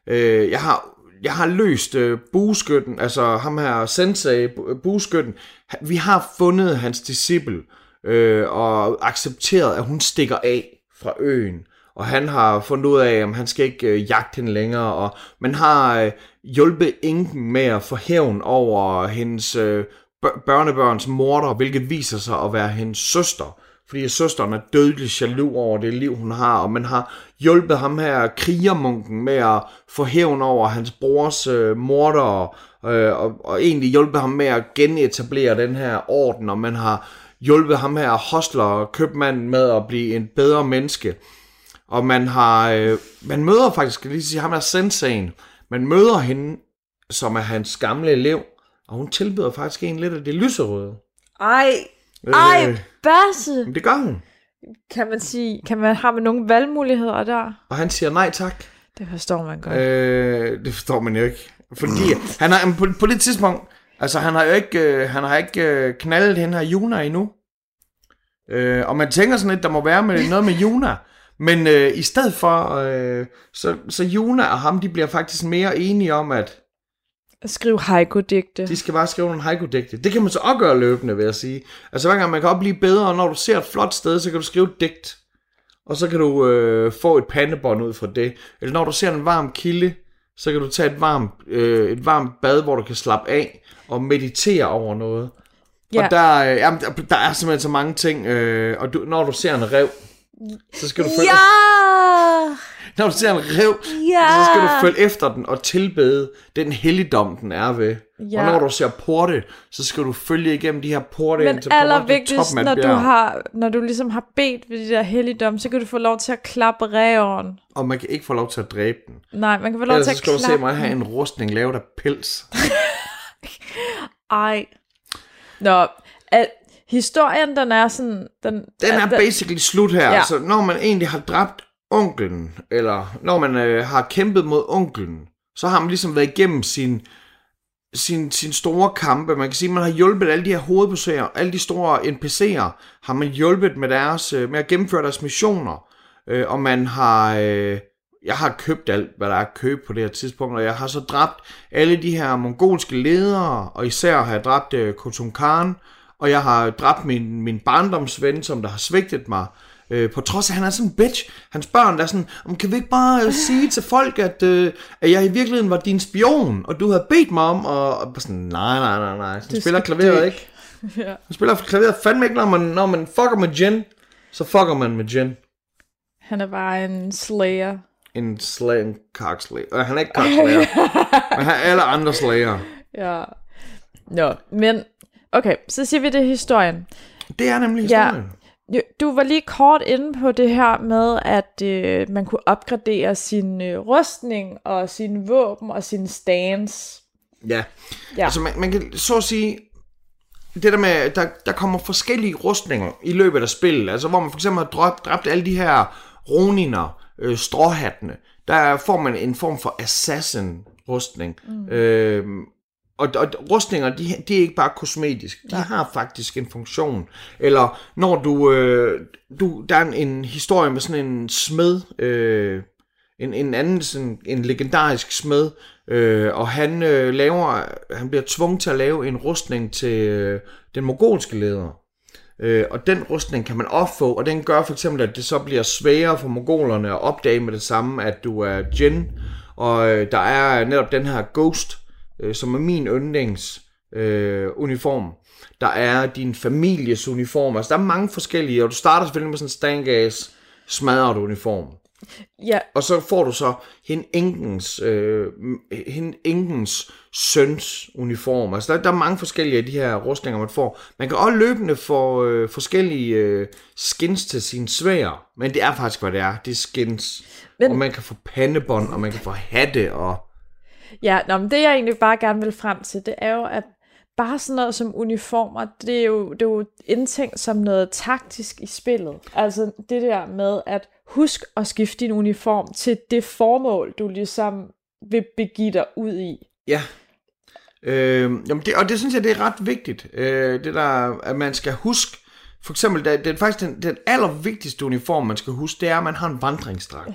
øh, jeg har jeg har løst øh, bueskytten, altså ham her sensei, øh, bueskytten. Vi har fundet hans disciple øh, og accepteret, at hun stikker af fra øen. Og han har fundet ud af, om han skal ikke øh, jagte hende længere. Og man har øh, hjulpet enken med at få hævn over hendes øh, børnebørns morter, hvilket viser sig at være hendes søster. Fordi søsteren er dødelig jaloux over det liv, hun har, og man har hjulpet ham her, krigermunken, med at få hævn over hans brors øh, morder, øh, og, og egentlig hjulpet ham med at genetablere den her orden, og man har hjulpet ham her, hostler, købmanden, med at blive en bedre menneske. Og man har, øh, man møder faktisk, skal lige sige, ham er sensaen, man møder hende, som er hans gamle elev, og hun tilbyder faktisk en lidt af det lyserøde. Ej, ej, Øh, Basse! men det gør hun. Kan man sige, kan man, har man nogle valgmuligheder der? Og han siger nej tak. Det forstår man godt. Øh, det forstår man jo ikke. Fordi han har, på, på det tidspunkt, altså han har jo ikke, øh, han har ikke øh, knaldet den her Juna endnu. Øh, og man tænker sådan lidt, der må være med, noget med Juna. Men øh, i stedet for, øh, så, så Juna og ham, de bliver faktisk mere enige om, at At skrive haiku-digte. de skal bare skrive nogle haiku-digte. Det kan man så også gøre løbende, vil jeg sige. Altså hver gang man kan også blive bedre, og når du ser et flot sted, så kan du skrive et digt. Og så kan du øh, få et pandebånd ud fra det. Eller når du ser en varm kilde, så kan du tage et varmt, øh, et varmt bad, hvor du kan slappe af og meditere over noget. Ja. Ja. Og der, øh, jamen, der, der er simpelthen så mange ting. Øh, og du, når du ser en rev, så skal du følge, Ja! Når du ser en rev, Ja! så skal du følge efter den og tilbede den helligdom, den er ved. Ja. Og når du ser porte, så skal du følge igennem de her porte Men ind til allervigtigst, når du, har, når du ligesom har bedt ved de der helligdom, så kan du få lov til at klappe ræven. Og man kan ikke få lov til at dræbe den. Nej, man kan få lov Ellers til at skal du se klappe mig have en rustning lavet af pels. Ej. Nå, at historien, den er sådan... Den, Den at er basically slut her. Ja. Ja. Så når man egentlig har dræbt onklen, eller når man øh, har kæmpet mod onklen, så har man ligesom været igennem sin, sin, sin store kampe. Man kan sige, at man har hjulpet alle de her hovedbesøger, alle de store NPC'er, har man hjulpet med, deres, øh, med at gennemføre deres missioner. Øh, og man har... Øh, jeg har købt alt, hvad der er at købe på det her tidspunkt, og jeg har så dræbt alle de her mongolske ledere, og især har jeg dræbt øh, Khotun Khan, og jeg har dræbt min, min barndomsven, som der har svigtet mig, øh, på trods af, at han er sådan en bitch. Hans børn der er sådan, "Om, kan vi ikke bare øh, sige til folk, at, øh, at jeg i virkeligheden var din spion, og du havde bedt mig om, og, og sådan, nej, nej, nej, nej, Du spiller klaveret dø." ikke. Ja. Han spiller klaveret fandme ikke, når man, når man fucker med Jen, så fucker man med Jen. Han er bare en slayer. En slag, en kakslager. Øh, han er ikke kakslager, men han er alle andre slager. Ja. Nå, men... Okay, så siger vi det historien. Det er nemlig Ja. historien. Jo, Du var lige kort inde på det her med, at øh, man kunne opgradere sin øh, rustning og sin våben og sin stance. Ja. Ja. Altså, man, man kan så at sige, det der med, der, der kommer forskellige rustninger i løbet af spillet, altså hvor man for eksempel har dræbt, dræbt alle de her roniner, øh, stråhattene, der får man en form for assassin-rustning. Mm. Øh, og, og rustninger, de, de er ikke bare kosmetiske, de har faktisk en funktion. Eller når du, øh, du der er en, en historie med sådan en smed, øh, en, en anden sådan, en legendarisk smed, øh, og han øh, laver, han bliver tvunget til at lave en rustning til øh, den mongolske leder. Øh, og den rustning kan man også få, og den gør for eksempel, at det så bliver sværere for mongolerne at opdage med det samme, at du er Jin, og øh, der er netop den her Ghost, øh, som er min yndlings øh, uniform. Der er din families uniform, altså der er mange forskellige, og du starter selvfølgelig med sådan en stangas smadret uniform. Ja, Og så får du så hende enkens, øh, hende enkens søns uniform. Altså der, der er mange forskellige af de her rustninger, man får. Man kan også løbende få øh, forskellige øh, skins til sine svær, men det er faktisk, hvad det er. Det er skins. Men... Og man kan få pandebånd, og man kan få hatte, og... Ja, nå, men det jeg egentlig bare gerne vil frem til, det er jo, at bare sådan noget som uniformer, det er jo, det er jo indtænkt som noget taktisk i spillet. Altså det der med at husk at skifte din uniform til det formål, du ligesom vil begive dig ud i. Ja. Øh, jamen det, og det synes jeg, det er ret vigtigt. Øh, det der, at man skal huske, for eksempel, det, det er faktisk den, den allervigtigste uniform, man skal huske, det er, at man har en vandringsdragt.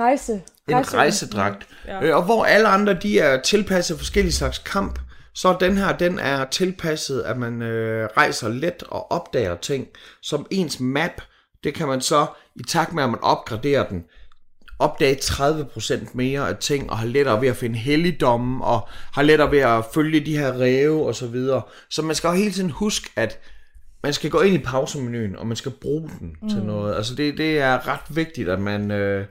Rejse. En rejse- rejsedragt. Ja. Ja. Øh, og hvor alle andre, de er tilpasset forskellige slags kamp, så den her, den er tilpasset, at man øh, rejser let og opdager ting. Som ens map, det kan man så, i takt med at man opgraderer den, opdage 30% mere af ting, og har lettere ved at finde helligdomme, og har lettere ved at følge de her ræve og så videre. Så man skal jo hele tiden huske, at man skal gå ind i pausemenuen, og man skal bruge den mm. til noget. Altså det, det er ret vigtigt, at man øh,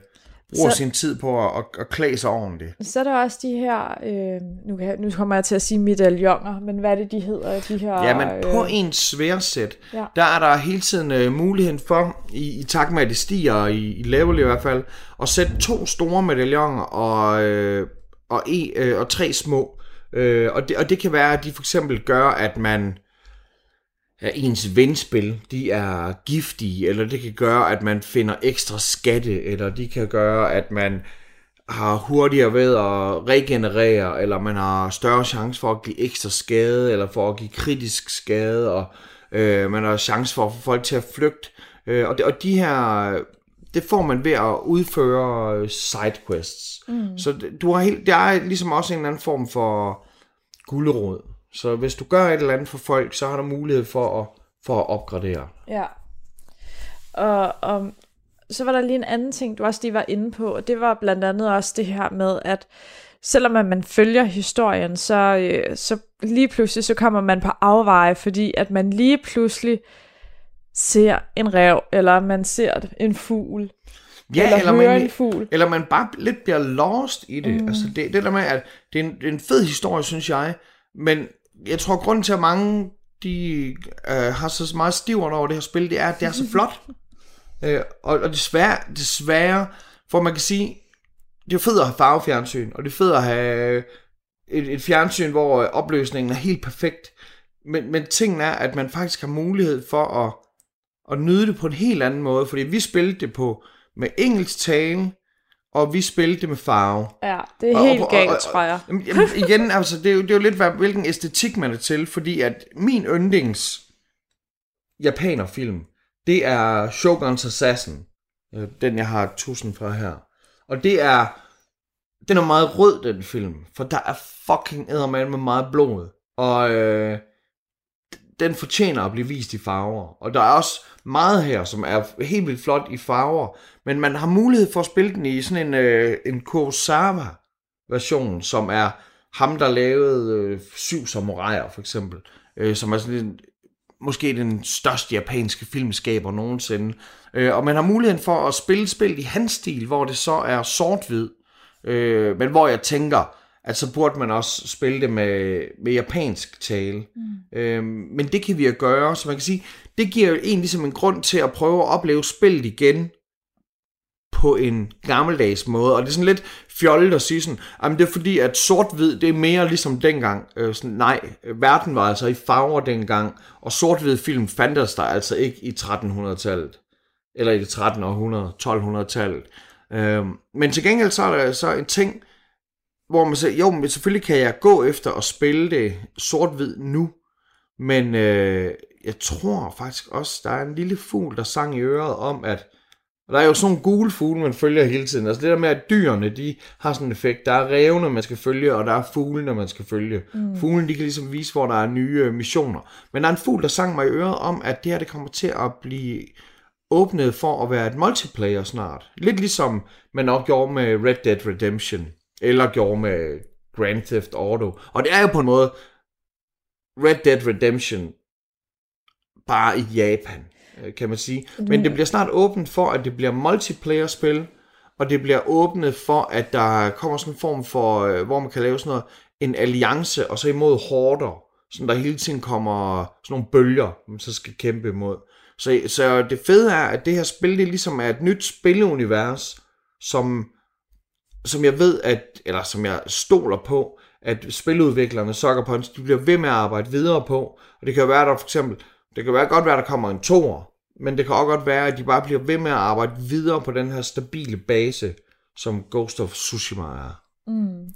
bruger Så- sin tid på at, at, at klæde sig ordentligt. Så er der også de her, øh, nu, kan, nu kommer jeg til at sige medaljoner, men hvad er det, de hedder? De her, Ja, men på øh, en sværsæt, Ja. ja. der er der hele tiden øh, muligheden for, i, i takt med at det stiger, i, i level i hvert fald, at sætte to store medaljoner og, øh, og, e, øh, og tre små. Øh, og, det, og det kan være, at de for eksempel gør, at man at ens venspil, de er giftige, eller det kan gøre, at man finder ekstra skatte, eller de kan gøre, at man har hurtigere ved at regenerere, eller man har større chance for at give ekstra skade, eller for at give kritisk skade, og øh, man har chance for at få folk til at flygte. Øh, og, det, og de her, det får man ved at udføre sidequests. Mm. Så du har helt, der er ligesom også en eller anden form for gulderod. Så hvis du gør et eller andet for folk, så har du mulighed for at, for at opgradere. Ja. Og, og så var der lige en anden ting, du også lige var inde på, og det var blandt andet også det her med, at selvom at man følger historien, så, øh, så lige pludselig så kommer man på afveje, fordi at man lige pludselig ser en rev, eller man ser en fugl, Ja, eller, eller hører man, en fugl. eller man bare lidt bliver lost i det. Mm. Altså det, det der med, at det er, en, det er en fed historie, synes jeg, men jeg tror, grunden til, at mange de, øh, har så meget stivere over det her spil, det er, at det er så flot. øh, og, og desværre, desværre, for man kan sige, det er fedt at have farvefjernsyn, og det er fedt at have et, et fjernsyn, hvor opløsningen er helt perfekt. Men, men tingen er, at man faktisk har mulighed for at, at nyde det på en helt anden måde, fordi vi spillede det på med engelsk tale, og vi spillede det med farve. Ja, det er Og- helt og- og- galt, og- tror jeg. Jamen, igen, altså, det er, jo, det er jo lidt, hvad, hvilken æstetik man er til, fordi at min yndlings japanerfilm, det er Shogun's Assassin. Øh, Den, jeg har tusind fra her. Og det er, den er meget rød, den film, for der er fucking eddermame med meget blod. Og øh, den fortjener at blive vist i farver. Og der er også meget her, som er helt vildt flot i farver, men man har mulighed for at spille den i sådan en, øh, en Kurosawa-version, som er ham, der lavede øh, Syv Samuraier, for eksempel. Øh, som er sådan en, måske den største japanske filmskaber nogensinde. Øh, og man har muligheden for at spille spil i hans stil, hvor det så er sort-hvid. Øh, men hvor jeg tænker, at så burde man også spille det med, med japansk tale. Mm. Øh, men det kan vi jo gøre, så man kan sige, det giver jo egentlig ligesom en grund til at prøve at opleve spillet igen på en gammeldags måde. Og det er sådan lidt fjollet at sige sådan, jamen det er fordi, at sort-hvid, det er mere ligesom dengang. Øh, sådan, nej, verden var altså i farver dengang, og sort-hvid film fandtes der altså ikke i 1300-tallet. Eller i det 13. århundrede, 1200-tallet. Øh, men til gengæld så er der så en ting, hvor man siger, jo, men selvfølgelig kan jeg gå efter at spille det sort-hvid nu, men øh, jeg tror faktisk også, der er en lille fugl, der sang i øret om, at og der er jo sådan nogle gule fugle, man følger hele tiden. Altså det der med, at dyrene, de har sådan en effekt. Der er revne, man skal følge, og der er fuglene, man skal følge. Mm. Fuglene, de kan ligesom vise, hvor der er nye øh, missioner. Men der er en fugl, der sang mig i øret om, at det her, det kommer til at blive åbnet for at være et multiplayer snart. Lidt ligesom man også gjorde med Red Dead Redemption, eller gjorde med Grand Theft Auto. Og det er jo på en måde Red Dead Redemption bare i Japan. øh, kan man sige. Men det bliver snart åbent for, at det bliver multiplayer-spil, og det bliver åbnet for, at der kommer sådan en form for, øh, hvor man kan lave sådan noget, en alliance, og så imod hårder, sådan der hele tiden kommer sådan nogle bølger, man så skal kæmpe imod. Så, så det fede er, at det her spil, det ligesom er et nyt spilunivers, som, som jeg ved, at, eller som jeg stoler på, at spiludviklerne, Sucker Punch, de bliver ved med at arbejde videre på. Og det kan jo være, der for eksempel, det kan være godt være, der kommer en toer, men det kan også godt være, at de bare bliver ved med at arbejde videre på den her stabile base, som Ghost of Tsushima er. Mm.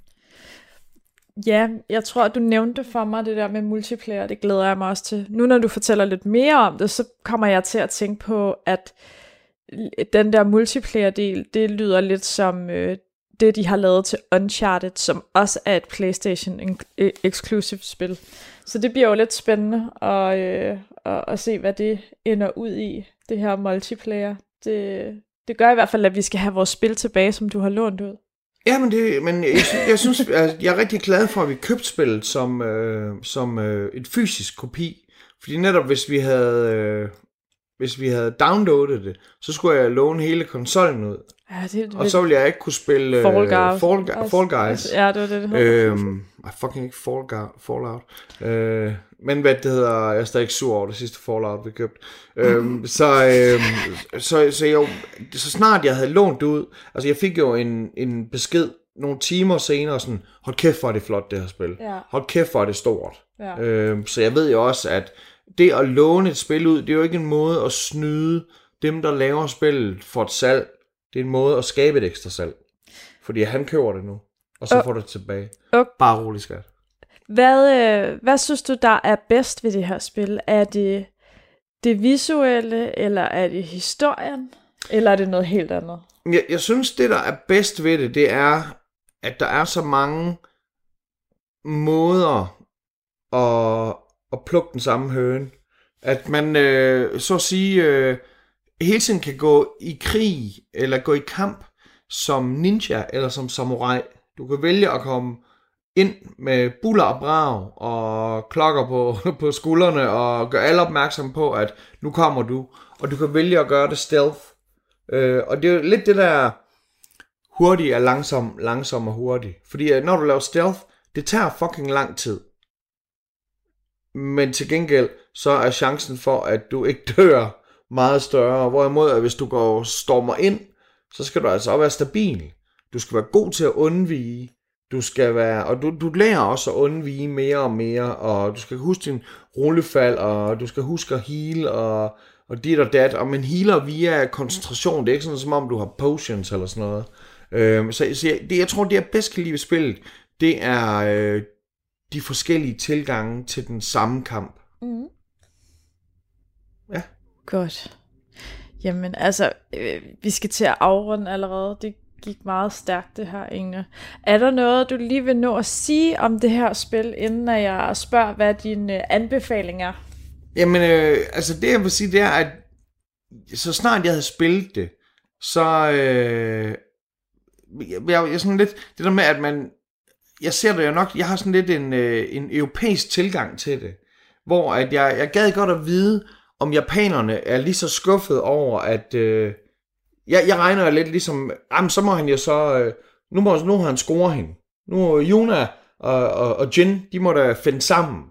Ja, jeg tror, du nævnte for mig det der med multiplayer, det glæder jeg mig også til. Nu når du fortæller lidt mere om det, så kommer jeg til at tænke på, at den der multiplayer-del, det lyder lidt som øh, det, de har lavet til Uncharted, som også er et PlayStation-exclusive øh, spil. Så det bliver jo lidt spændende at, øh, at, at se, hvad det ender ud i, det her multiplayer. Det, det gør i hvert fald, at vi skal have vores spil tilbage, som du har lånt ud. Ja, men, det, men jeg, sy- jeg synes, at jeg er rigtig glad for, at vi købte spillet som, øh, som øh, et fysisk kopi. Fordi netop hvis vi havde, øh, hvis vi havde downloadet det, så skulle jeg låne hele konsollen ud. Ja, det Og så ville jeg ikke kunne spille øh, Fall Guys. Fall, Gu- Fall Guys. Ja, det var det, det. Øhm, fucking ikke Fall Gu- Fallout. Øh, men hvad det hedder, jeg er stadig ikke sur over det sidste Fallout, vi købte. Øhm, så, øhm, så, så, jo, så snart jeg havde lånt det ud, altså jeg fik jo en, en besked nogle timer senere, sådan, hold kæft hvor er det flot det her spil. Ja. Hold kæft hvor er det stort. Ja. Øhm, så jeg ved jo også, at det at låne et spil ud, det er jo ikke en måde at snyde dem, der laver spillet for et salg. Det er en måde at skabe et ekstra salg. Fordi han køber det nu, og så Og- får du det tilbage. og- Bare rolig skat. Hvad, øh, hvad synes du, der er bedst ved det her spil? Er det det visuelle, eller er det historien, eller er det noget helt andet? Jeg, jeg synes, det der er bedst ved det, det er, at der er så mange måder at, at plukke den samme høne. At man, øh, så at sige, øh, hele tiden kan gå i krig, eller gå i kamp som ninja, eller som samurai. Du kan vælge at komme ind med buller og brag, og klokker på, på skuldrene, og gøre alle opmærksom på, at nu kommer du. Og du kan vælge at gøre det stealth. Øh, og det er jo lidt det der hurtig er langsom, langsom og hurtig. Fordi når du laver stealth, det tager fucking lang tid. Men til gengæld, så er chancen for, at du ikke dør meget større. Hvorimod, at hvis du går stormer ind, så skal du altså også være stabil. Du skal være god til at undvige. Du skal være, og du, du lærer også at undvige mere og mere, og du skal huske din rullefald, og du skal huske at heal, og, og dit og dat, og man healer via koncentration. Det er ikke sådan, som om du har potions eller sådan noget. Øhm, så så jeg, det, jeg tror, det jeg bedst kan lide ved spillet, det er øh, de forskellige tilgange til den samme kamp. Mm. Godt. Jamen, altså, øh, vi skal til at afrunde allerede. Det gik meget stærkt, det her, Inge. Er der noget, du lige vil nå at sige om det her spil, inden at jeg spørger, hvad din øh, anbefaling er? Jamen, øh, altså det jeg vil sige, det er, at så snart jeg havde spillet det, så øh, jeg, jeg, jeg sådan lidt, det der med, at man, jeg ser det jo nok, jeg har sådan lidt en, øh, en europæisk tilgang til det, hvor at jeg, jeg gad godt at vide, om japanerne er lige så skuffet over, at øh, jeg, jeg regner lidt ligesom, jamen så må han jo så, øh, nu, må, nu har han score hende. Nu må Yuna og, og, og Jin, de må da finde sammen.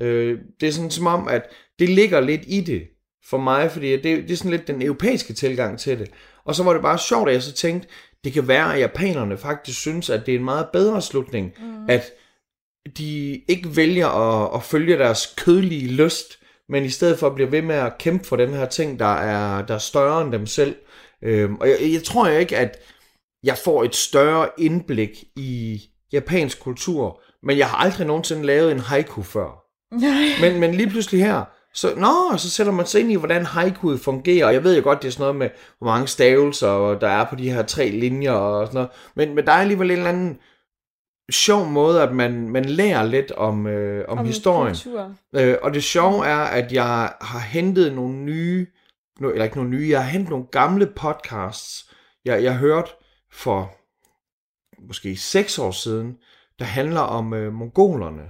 Øh, det er sådan som om, at det ligger lidt i det for mig, fordi det, det er sådan lidt den europæiske tilgang til det. Og så var det bare sjovt, at jeg så tænkte, det kan være, at japanerne faktisk synes, at det er en meget bedre slutning, mm. at de ikke vælger at, at følge deres kødelige lyst, men i stedet for bliver ved med at kæmpe for den her ting, der er, der er større end dem selv. Øhm, og jeg, jeg tror ikke, at jeg får et større indblik i japansk kultur, men jeg har aldrig nogensinde lavet en haiku før. Men, men lige pludselig her, så, nå, så sætter man sig ind i, hvordan haiku fungerer. Og jeg ved jo godt, det er sådan noget med, hvor mange stavelser der er på de her tre linjer og sådan noget. Men, men der er alligevel en eller anden sjov måde, at man, man lærer lidt om, øh, om, om historien. Kultur. Øh, og det sjove er, at jeg har hentet nogle nye, no, eller ikke nogle nye, jeg har hentet nogle gamle podcasts, jeg, jeg hørte for måske seks år siden, der handler om øh, mongolerne.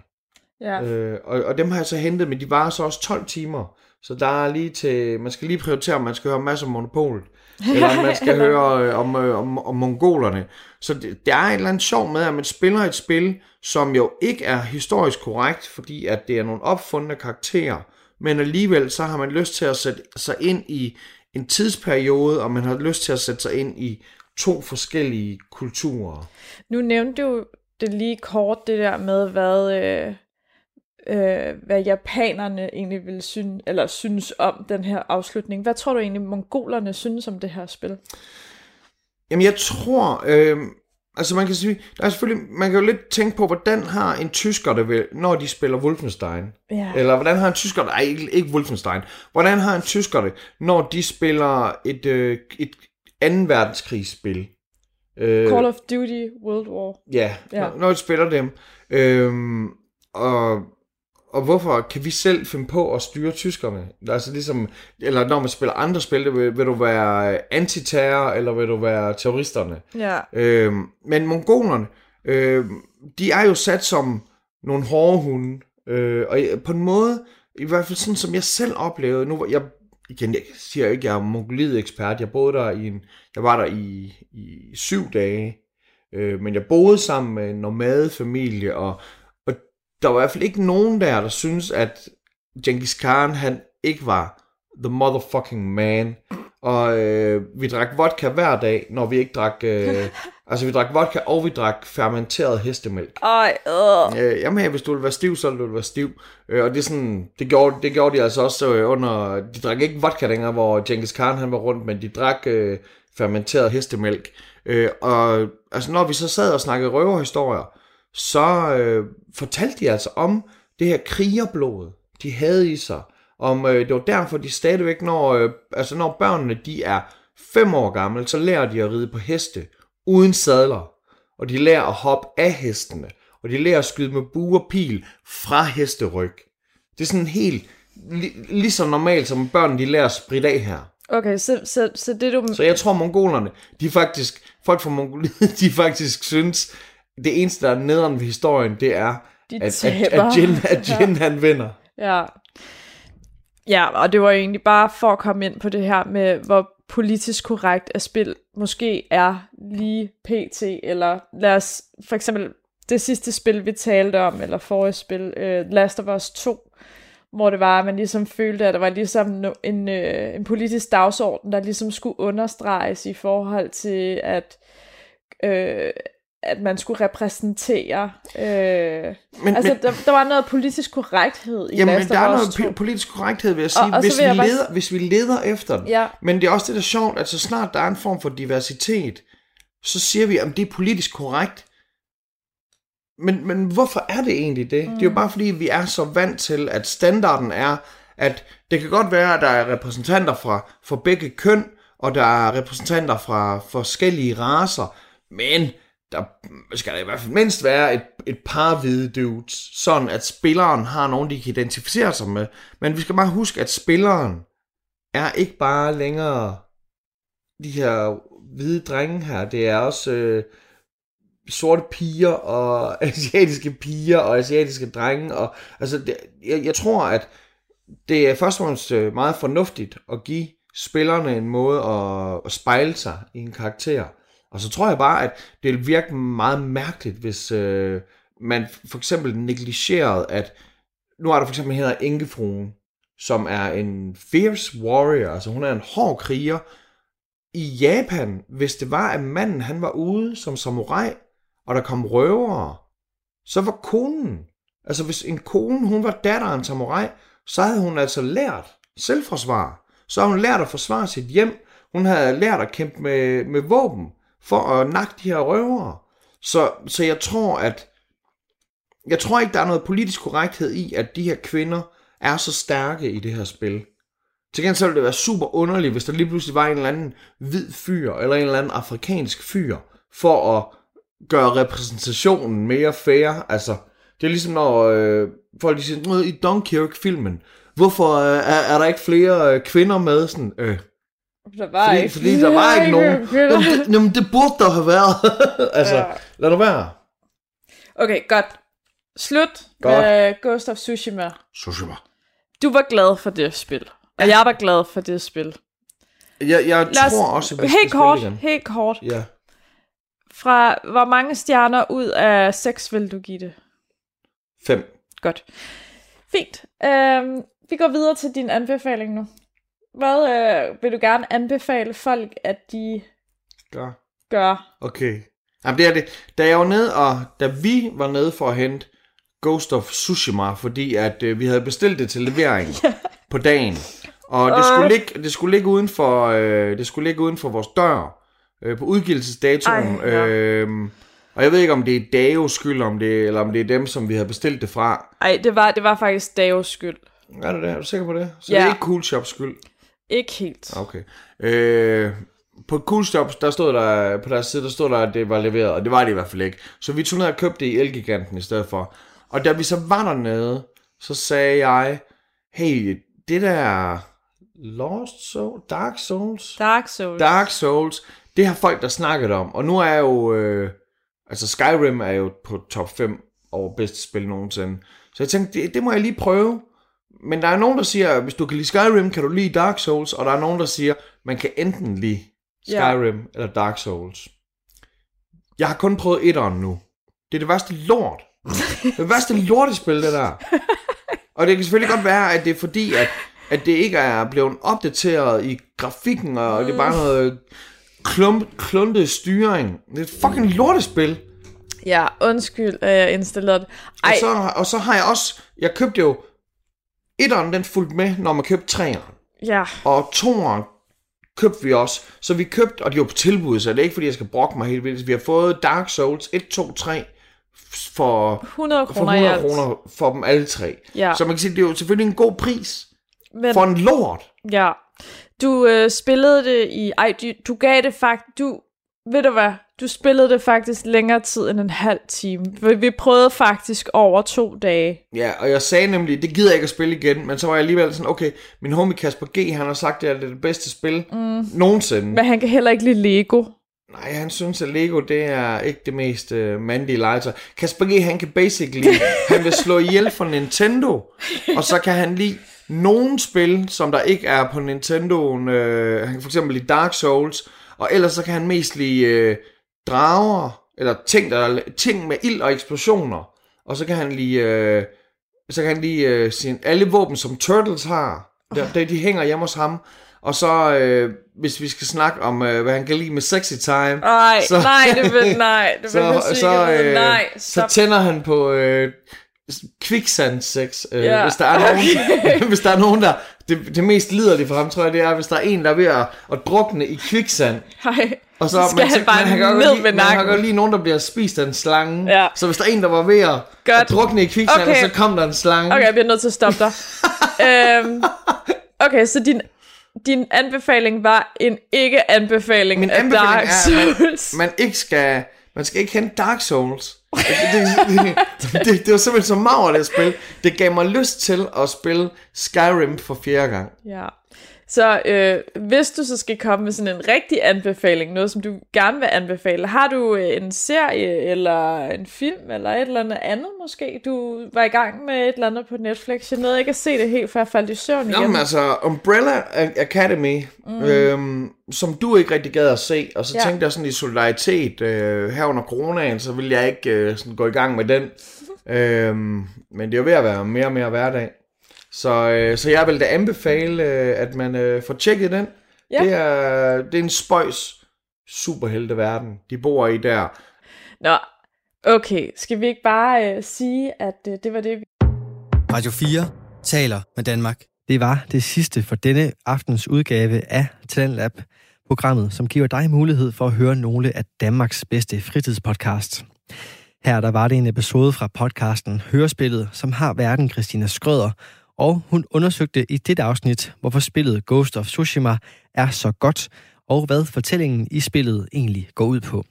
Ja. Øh, og, og dem har jeg så hentet, men de varer så også 12 timer. Så der er lige til, man skal lige prioritere, om man skal høre masser om Monopol, eller om man skal høre øh, om, øh, om, om mongolerne. Så det, det er et eller andet sjov med, at man spiller et spil, som jo ikke er historisk korrekt, fordi at det er nogle opfundne karakterer, men alligevel så har man lyst til at sætte sig ind i en tidsperiode, og man har lyst til at sætte sig ind i to forskellige kulturer. Nu nævnte du det lige kort, det der med, hvad, øh, øh, hvad japanerne egentlig vil synes, eller synes om den her afslutning. Hvad tror du egentlig, mongolerne synes om det her spil? Jamen jeg tror, øh, altså man kan sige, der er selvfølgelig, man kan jo lidt tænke på, hvordan har en tysker det ved, når de spiller Wolfenstein? Ja. Eller hvordan har en tysker det, nej ikke, ikke Wolfenstein, hvordan har en tysker det, når de spiller et, øh, et anden verdenskrigsspil? Øh, Call of Duty World War. Ja, ja. Når, når de spiller dem. Øhm, og og hvorfor kan vi selv finde på at styre tyskerne? Altså ligesom, eller når man spiller andre spil, vil, vil du være antiterror, eller vil du være terroristerne? Ja. Øhm, men mongolerne, øh, de er jo sat som nogle hårde hunde, øh, og på en måde, i hvert fald sådan som jeg selv oplevede, nu jeg igen, jeg siger ikke, jeg er mongoliet ekspert, jeg boede der i en, jeg var der i, i syv dage, øh, men jeg boede sammen med en nomadefamilie, og der var i hvert fald ikke nogen der, der synes, at Genghis Khan, han ikke var the motherfucking man. Og øh, vi drak vodka hver dag, når vi ikke drak... Øh, altså, vi drak vodka, og vi drak fermenteret hestemælk. Ej, øh. Øh, jamen, hvis du vil være stiv, så vil du være stiv. Øh, og det er sådan... Det gjorde, det gjorde de altså også øh, under... De drak ikke vodka længere, hvor Genghis Khan han var rundt, men de drak øh, fermenteret hestemælk. Øh, og altså, når vi så sad og snakkede røverhistorier, så øh, fortalte de altså om det her krigerblod, de havde i sig. Om, øh, det var derfor, de stadigvæk, når, øh, altså når børnene de er fem år gamle, så lærer de at ride på heste uden sadler. Og de lærer at hoppe af hestene. Og de lærer at skyde med bue og pil fra hesteryg. Det er sådan helt lige, lige så normalt, som børn de lærer at spritte af her. Okay, så, så, så det du... Så jeg tror, mongolerne, de faktisk, folk fra Mongoliet, de faktisk synes, det eneste, der er nederen ved historien, det er, De at, at, at Jin, at Jin ja. han vinder. Ja. Ja, og det var egentlig bare for at komme ind på det her med, hvor politisk korrekt at spil måske er lige pt. Eller lad os for eksempel det sidste spil, vi talte om, eller forrige spil, uh, Last of Us 2, hvor det var, at man ligesom følte, at der var ligesom en, uh, en politisk dagsorden, der ligesom skulle understreges i forhold til, at, uh, at man skulle repræsentere. Øh, men, altså, men, der, der var noget politisk korrekthed i Jamen, der er noget politisk korrekthed, vil jeg sige, og, og hvis, vi leder, bare... hvis vi leder efter den. Ja. Men det er også det, der er sjovt, at så snart der er en form for diversitet, så siger vi, at det er politisk korrekt. Men, men hvorfor er det egentlig det? Mm. Det er jo bare fordi, vi er så vant til, at standarden er, at det kan godt være, at der er repræsentanter fra, fra begge køn, og der er repræsentanter fra forskellige raser, men der skal der i hvert fald mindst være et, et par hvide dudes, sådan at spilleren har nogen, de kan identificere sig med. Men vi skal bare huske, at spilleren er ikke bare længere de her hvide drenge her, det er også øh, sorte piger og asiatiske piger og asiatiske drenge. Og, altså, det, jeg, jeg tror, at det er først og fremmest øh, meget fornuftigt at give spillerne en måde at, at spejle sig i en karakter. Og så tror jeg bare, at det ville virke meget mærkeligt, hvis øh, man for eksempel negligerede, at nu er der for eksempel hedder Enkefruen, som er en fierce warrior, altså hun er en hård kriger. I Japan, hvis det var, at manden han var ude som samurai, og der kom røvere, så var konen, altså hvis en kone, hun var datter af en samurai, så havde hun altså lært selvforsvar. Så havde hun lært at forsvare sit hjem, hun havde lært at kæmpe med, med våben for at nakke de her røvere. Så, så jeg tror, at jeg tror ikke, der er noget politisk korrekthed i, at de her kvinder er så stærke i det her spil. Til gengæld så ville det være super underligt, hvis der lige pludselig var en eller anden hvid fyr, eller en eller anden afrikansk fyr, for at gøre repræsentationen mere fair. Altså, det er ligesom når øh, folk siger, i Dunkirk-filmen, hvorfor øh, er, er der ikke flere øh, kvinder med? Sådan, øh, der var fordi, ikke. fordi der var ikke nogen. Jamen det, jamen, det burde der have været. altså, ja. lad det være. Okay, godt. Slut godt. med Ghost of Tsushima. Tsushima. Du var glad for det spil. Og jeg var glad for det spil. Jeg, jeg Lad os, tror også, at vi helt skal kort, igen. helt kort. Ja. Fra hvor mange stjerner ud af 6 vil du give det? Fem. Godt. Fint. Øhm, vi går videre til din anbefaling nu. Hvad øh, vil du gerne anbefale folk, at de Ja. gør? Okay. Jamen, det er det. Da jeg var nede, og da vi var nede for at hente Ghost of Tsushima, fordi at øh, vi havde bestilt det til levering på dagen. Og det skulle ligge, det skulle ligge uden for, øh, det skulle ligge uden for vores dør øh, på udgivelsesdatoen. Ej, ja. øh, og jeg ved ikke, om det er Daos skyld, om det, eller om det er dem, som vi havde bestilt det fra. Ej, det var, det var faktisk Davos skyld. Er du det? Er du sikker på det? Så Ja. det er ikke Cool Shops skyld. Ikke helt. Okay. Øh, på Cool Shops, der stod der, på deres side, der stod der, at det var leveret, og det var det i hvert fald ikke. Så vi tog ned og købte det i Elgiganten i stedet for. Og da vi så var dernede, så sagde jeg, hey, det der Lost Soul, Dark Souls, Dark Souls. Dark Souls, det har folk der snakket om. Og nu er jeg jo, øh, altså Skyrim er jo på top 5 over bedste spil nogensinde. Så jeg tænkte, det, det må jeg lige prøve. Men der er nogen, der siger, at hvis du kan lide Skyrim, kan du lide Dark Souls. Og der er nogen, der siger, man kan enten lide Ja. Skyrim eller Dark Souls. Jeg har kun prøvet etteren nu. Det er det værste lort. det værste lortespil, det der. Og det kan selvfølgelig godt være, at det er fordi, at, at det ikke er blevet opdateret i grafikken, og det er bare noget klump, kluntet styring. Det er et fucking lortespil. Ja, undskyld, at jeg installerede det. Og så, og så har jeg også, jeg købte jo, etteren den fulgte med, når man købte treeren. ja. Og toeren købte vi også. Så vi købte, og det var på tilbud, så det er ikke fordi, jeg skal brokke mig helt vildt. Vi har fået Dark Souls 1, 2, 3 for 100 for kroner i 100 alt. kroner for dem alle tre. Ja. Så man kan sige, det er jo selvfølgelig en god pris Men, for en lort. ja. Du øh, spillede det i... Ej, du, du gav det faktisk... Du, ved du hvad? Du spillede det faktisk længere tid end en halv time. Vi, prøvede faktisk over to dage. Ja, og jeg sagde nemlig, det gider jeg ikke at spille igen, men så var jeg alligevel sådan, okay, min homie Kasper G, han har sagt, det er det bedste spil mm. nogensinde. Men han kan heller ikke lide Lego. Nej, han synes, at Lego, det er ikke det mest uh, mandige legetøj. Kasper G, han kan basically, han vil slå ihjel for Nintendo, og så kan han lide nogle spil, som der ikke er på Nintendoen. Uh, han kan for eksempel lide Dark Souls, og ellers så kan han mest lide uh, drager, eller ting, der, ting med ild og eksplosioner. Og så kan han lide, uh, så kan han lide uh, sin, alle våben, som Turtles har. Der, der, de hænger hjemme hos ham. Og så, øh, hvis vi skal snakke om, øh, hvad han kan lide med sexy time, Ej, Så- nej, det vil, nej, det vil så, jeg så, øh, nej, så tænder han på øh, kviksand sex. Øh, Ja, hvis, der er nogen, okay. hvis der er nogen, der... Det, det mest liderlige for ham, tror jeg, det er, hvis der er en, der er ved at, at drukne i kviksand. Ej, Og så, så skal han bare godt ned lide, med man har nakken. lige nogen, der bliver spist af en slange. Ja. Så hvis der er en, der var ved at, at Godt. drukne i kviksand, Okay. så kom der en slange. Okay, jeg bliver nødt til at stoppe dig. øhm, okay, så din, din anbefaling var en ikke-anbefaling Min af anbefaling Dark er, at Souls. man, man ikke skal... Man skal ikke hente Dark Souls. Det, det, det, det, var simpelthen så meget det spil. Det gav mig lyst til at spille Skyrim for fjerde gang. Ja. Så øh, hvis du så skal komme med sådan en rigtig anbefaling, noget som du gerne vil anbefale, har du øh, en serie eller en film eller et eller andet andet måske? Du var i gang med et eller andet på Netflix. Jeg nåede ikke at se det helt, for jeg faldt i søvn igen. Jamen altså, Umbrella Academy, mm. øhm, som du ikke rigtig gad at se, og så ja. tænkte jeg sådan i solidaritet øh, her under coronaen, så ville jeg ikke øh, sådan gå i gang med den. øhm, men det er jo ved at være mere og mere hverdag. Så, øh, så jeg vil da anbefale, øh, at man øh, får tjekket den. Ja. Det, er, det er en spøjs superhelteverden, de bor i der. Nå, okay. Skal vi ikke bare øh, sige, at øh, det var det, vi... Radio 4 taler med Danmark. Det var det sidste for denne aftens udgave af Talentlab, programmet, som giver dig mulighed for at høre nogle af Danmarks bedste fritidspodcasts. Her der var det en episode fra podcasten Hørespillet, som har verden Christina Skrøder, og hun undersøgte i dette afsnit, hvorfor spillet Ghost of Tsushima er så godt, og hvad fortællingen i spillet egentlig går ud på.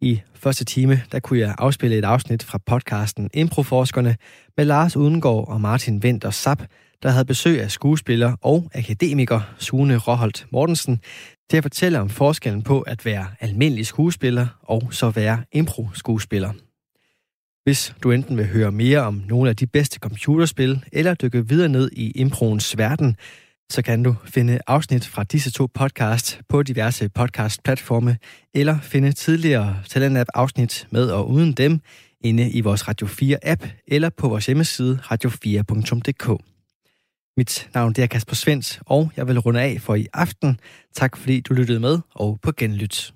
I første time, der kunne jeg afspille et afsnit fra podcasten Improforskerne med Lars Udengård og Martin Venter Sap, der havde besøg af skuespiller og akademiker Sune Råholdt Mortensen til at fortælle om forskellen på at være almindelig skuespiller og så være impro-skuespiller. Hvis du enten vil høre mere om nogle af de bedste computerspil, eller dykke videre ned i improens verden, så kan du finde afsnit fra disse to podcasts på diverse podcast-platforme, eller finde tidligere Talentlab-afsnit med og uden dem inde i vores Radio 4-app eller på vores hjemmeside radio4.dk. Mit navn er Kasper Svens, og jeg vil runde af for i aften. Tak fordi du lyttede med, og på genlyt.